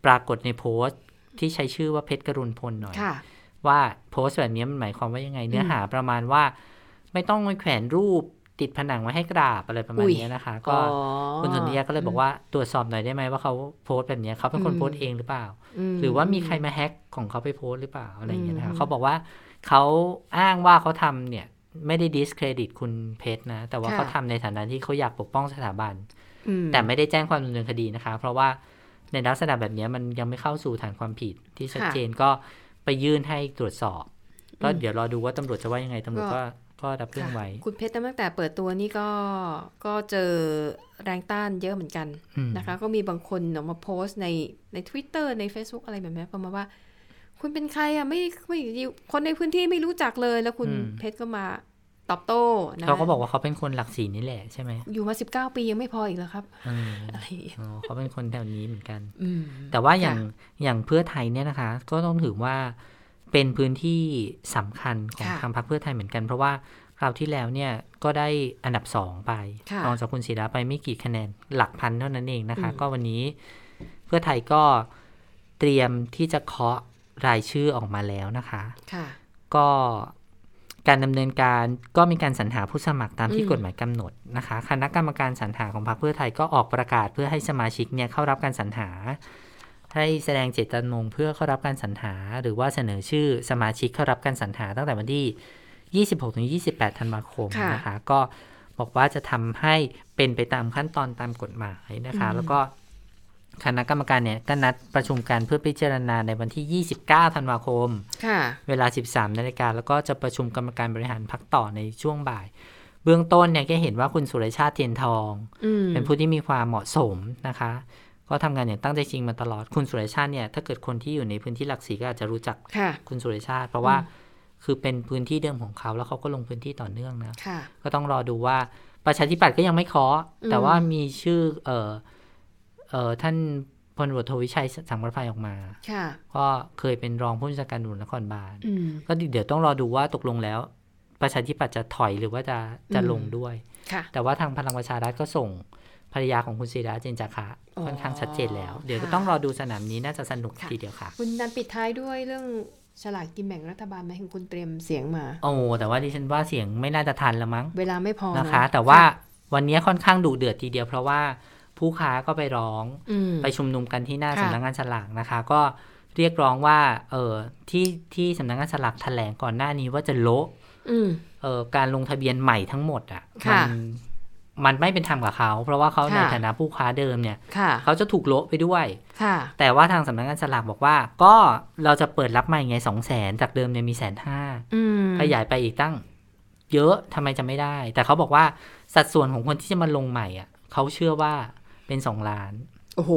ปรากฏในโพสต์ที่ใช้ชื่อว่าเพชรกรุณพลหน่อยค่ะว่าโพสต์แบบนี้มันหมายความว่ายังไง เนื้อหาประมาณว่า ไม่ต้องไปแขวนรูป ติดผนังไว้ให้กราบอะไรประมาณอุ๊ยนี้นะคะ ก็คุณสนธิยาก็เลยบอกว่าตรวจสอบหน่อยได้ไหมว่าเขาโพสต์แบบนี้เขาเป็นคนอืมโพสต์เองหรือเปล่ามหรือว่ามีใครมาแฮ็กของเขาไปโพสต์หรือเปล่าอะไรอย่างเงี้ยนะอืคะมเขาบอกว่าเขาอ้างว่าเขาทำเนี่ยไม่ได้ดิสเครดิตคุณเพชรนะ แต่ว่าเขาทำในฐานะที่เขาอยากปกป้องสถาบันอืมแต่ไม่ได้แจ้งความดำเนินคดีนะคะ เพราะว่าในลักษณะแบบเนี้ยมันยังไม่เข้าสู่ฐานความผิดที่ชัดค่ะเจนก็ไปยื่นให้ตรวจสอบก็อืมเดี๋ยวรอดูว่าตำรวจจะว่ายังไงตำรวจก็ ก็ก็รับเรื่องไว้ คุณเพชรตั้งแต่เปิดตัวนี่ก็ก็เจอแรงต้านเยอะเหมือนกันอืมนะคะ ก็มีบางคนออกมาโพสต์ในใน Twitter ใน Facebook อะไรแบบนี้ประมาณว่า คุณเป็นใครอะไม่ไม่คนในพื้นที่ไม่รู้จักเลยแล้วคุณเพชรก็มาตอบโต้นะเขาก็บอกว่าเขาเป็นคนหลักสีนี่แหละใช่ไหมอยู่มา19ปียังไม่พออีกเหรอครับเอออะไรอย่างเงี้ยอ๋อเขาเป็นคนแถวนี้เหมือนกันอืมแต่ว่าอย่างค่ะอย่างเพื่อไทยเนี่ยนะคะ ก็ต้องถือว่า เป็นพื้นที่สำคัญของค่ะทางพรรคเพื่อไทยเหมือนกัน เพราะว่าคราวที่แล้วเนี่ยก็ได้อันดับสองไปค่ะรองจากคุณศิระไปไม่กี่คะแนนหลักพันเท่านั้นเองนะคะอืมก็วันนี้เพื่อไทยก็เตรียมที่จะเคาะรายชื่อออกมาแล้วนะคะค่ะก็การดำเนินการก็มีการสรรหาผู้สมัครตามที่อืมกฎหมายกำหนดนะคะ คณะกรรมการสรรหาของพรรคเพื่อไทยก็ออกประกาศเพื่อให้สมาชิกเนี่ยเข้ารับการสรรหา ให้แสดงเจตจำนงเพื่อเข้ารับการสรรหา หรือว่าเสนอชื่อสมาชิกเข้ารับการสรรหาตั้งแต่วันที่ 26-28 ธันวาคมค่ะนะคะ ก็บอกว่าจะทำให้เป็นไปตามขั้นตอนตามกฎหมายนะคะอืมแล้วก็คณะกรรมการเนี่ยก็นัดประชุมกันเพื่อพิจารณาในวันที่ 29 ธันวาคมค่ะเวลา 13 นาฬิกา แล้วก็จะประชุมกรรมการบริหารพักต่อในช่วงบ่าย เบื้องต้นเนี่ยก็เห็นว่าคุณสุรชาติเทียนทองอืมเป็นผู้ที่มีความเหมาะสมนะคะ ก็ทำงานอย่างตั้งใจจริงมาตลอดคุณสุรชาติเนี่ยถ้าเกิดคนที่อยู่ในพื้นที่หลักสีก็อาจจะรู้จักค่ะคุณสุรชาติ เพราะว่าคือเป็นพื้นที่เดิมของเขาแล้วเขาก็ลงพื้นที่ต่อเนื่องนะค่ะก็ต้องรอดูว่าประชาธิปัตย์ก็ยังไม่เคาะอืมแต่ว่ามีชื่อ เออเออท่านพลตำรวจโทวิชัยสังประภัยออกมาค่ะก็เคยเป็นรองผู้บัญชาการตำรวจนครบาลอืมก็เดี๋ยวต้องรอดูว่าตกลงแล้ว ประชาธิปัตย์จะถอยหรือว่าจะจะอืมลงด้วยค่ะแต่ว่าทางพลังประชารัฐก็ส่ง ภรรยาของคุณศิระเจนจาคะอ๋อค่อนข้างชัดเจนแล้ว เดี๋ยวก็ค่ะต้องรอดูสนามนี้น่าจะสนุกค่ะทีเดียวค่ะ คุณนันปิดท้ายด้วยเรื่องฉลากกินแบ่งรัฐบาลไหมเห็นคุณเตรียมเสียงมา โอ้แต่ว่าดิฉันว่าเสียงไม่น่าจะทันละมั้ง เวลาไม่พอนะคะเอแต่ว่าวันนี้ค่อนข้างดุเดือดทีเดียวเพราะว่าผู้ค้าก็ไปร้องอืมไปชุมนุมกันที่หน้าค่ะสำนักงานฉลากนะคะ ก็เรียกร้องว่า เออที่ที่สำนักงานฉลากแถลงก่อนหน้านี้ว่าจะโละอืมเอ่อการลงทะเบียนใหม่ทั้งหมดอะค่ะมัน มันไม่เป็นธรรมกับเขา เพราะว่าเขาค่ะในฐานะผู้ค้าเดิมเนี่ยค่ะเขาจะถูกโละไปด้วยค่ะแต่ว่าทางสำนักงานสลากบอกว่า ก็เราจะเปิดรับใหม่ไงสองแสนจากเดิมเนี่ยมีแสนห้าอืมขยายไปอีกตั้ง เยอะทำไมจะไม่ได้ แต่เขาบอกว่าสัดส่วนของคนที่จะมาลงใหม่อะเขาเชื่อว่าเป็นสองล้าน โอ้โห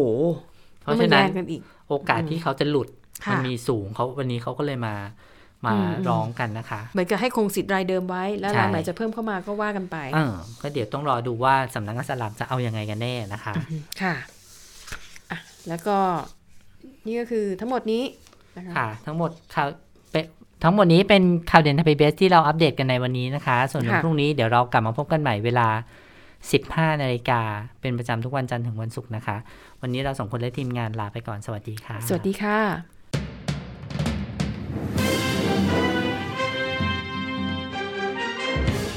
เพราะฉะนั้นแล้วมัแย่งกันอีกโอกาสที่เขาจะหลุดค่ะมันมีสูงเขาวันนี้เขาก็เลยมา มาอืมร้องกันนะคะ เหมือนกับให้คงสิทธิ์รายเดิมไว้ แล้วใช่รายใหม่จะเพิ่มเข้ามาก็ว่ากันไปเออก็เดี๋ยวต้องรอดูว่าสำนักงานสลากจะเอายังไงกันแน่นะคะ ค่ะอะ แล้วก็นี่ก็คือทั้งหมดนี้นะคะค่ะ ทั้งหมดข่าวเป็นทั้งหมดนี้เป็นข่าวเด่นทพีเบสที่เราอัปเดตกันในวันนี้นะคะ ส่วนวันค่ะพรุ่งนี้เดี๋ยวเรากลับมาพบกันใหม่เวลา 15 นาฬิกา เป็นประจำทุกวันจันทร์ถึงวันศุกร์นะคะ วันนี้เราสองคนและทีมงานลาไปก่อน สวัสดีค่ะ สวัสดีค่ะ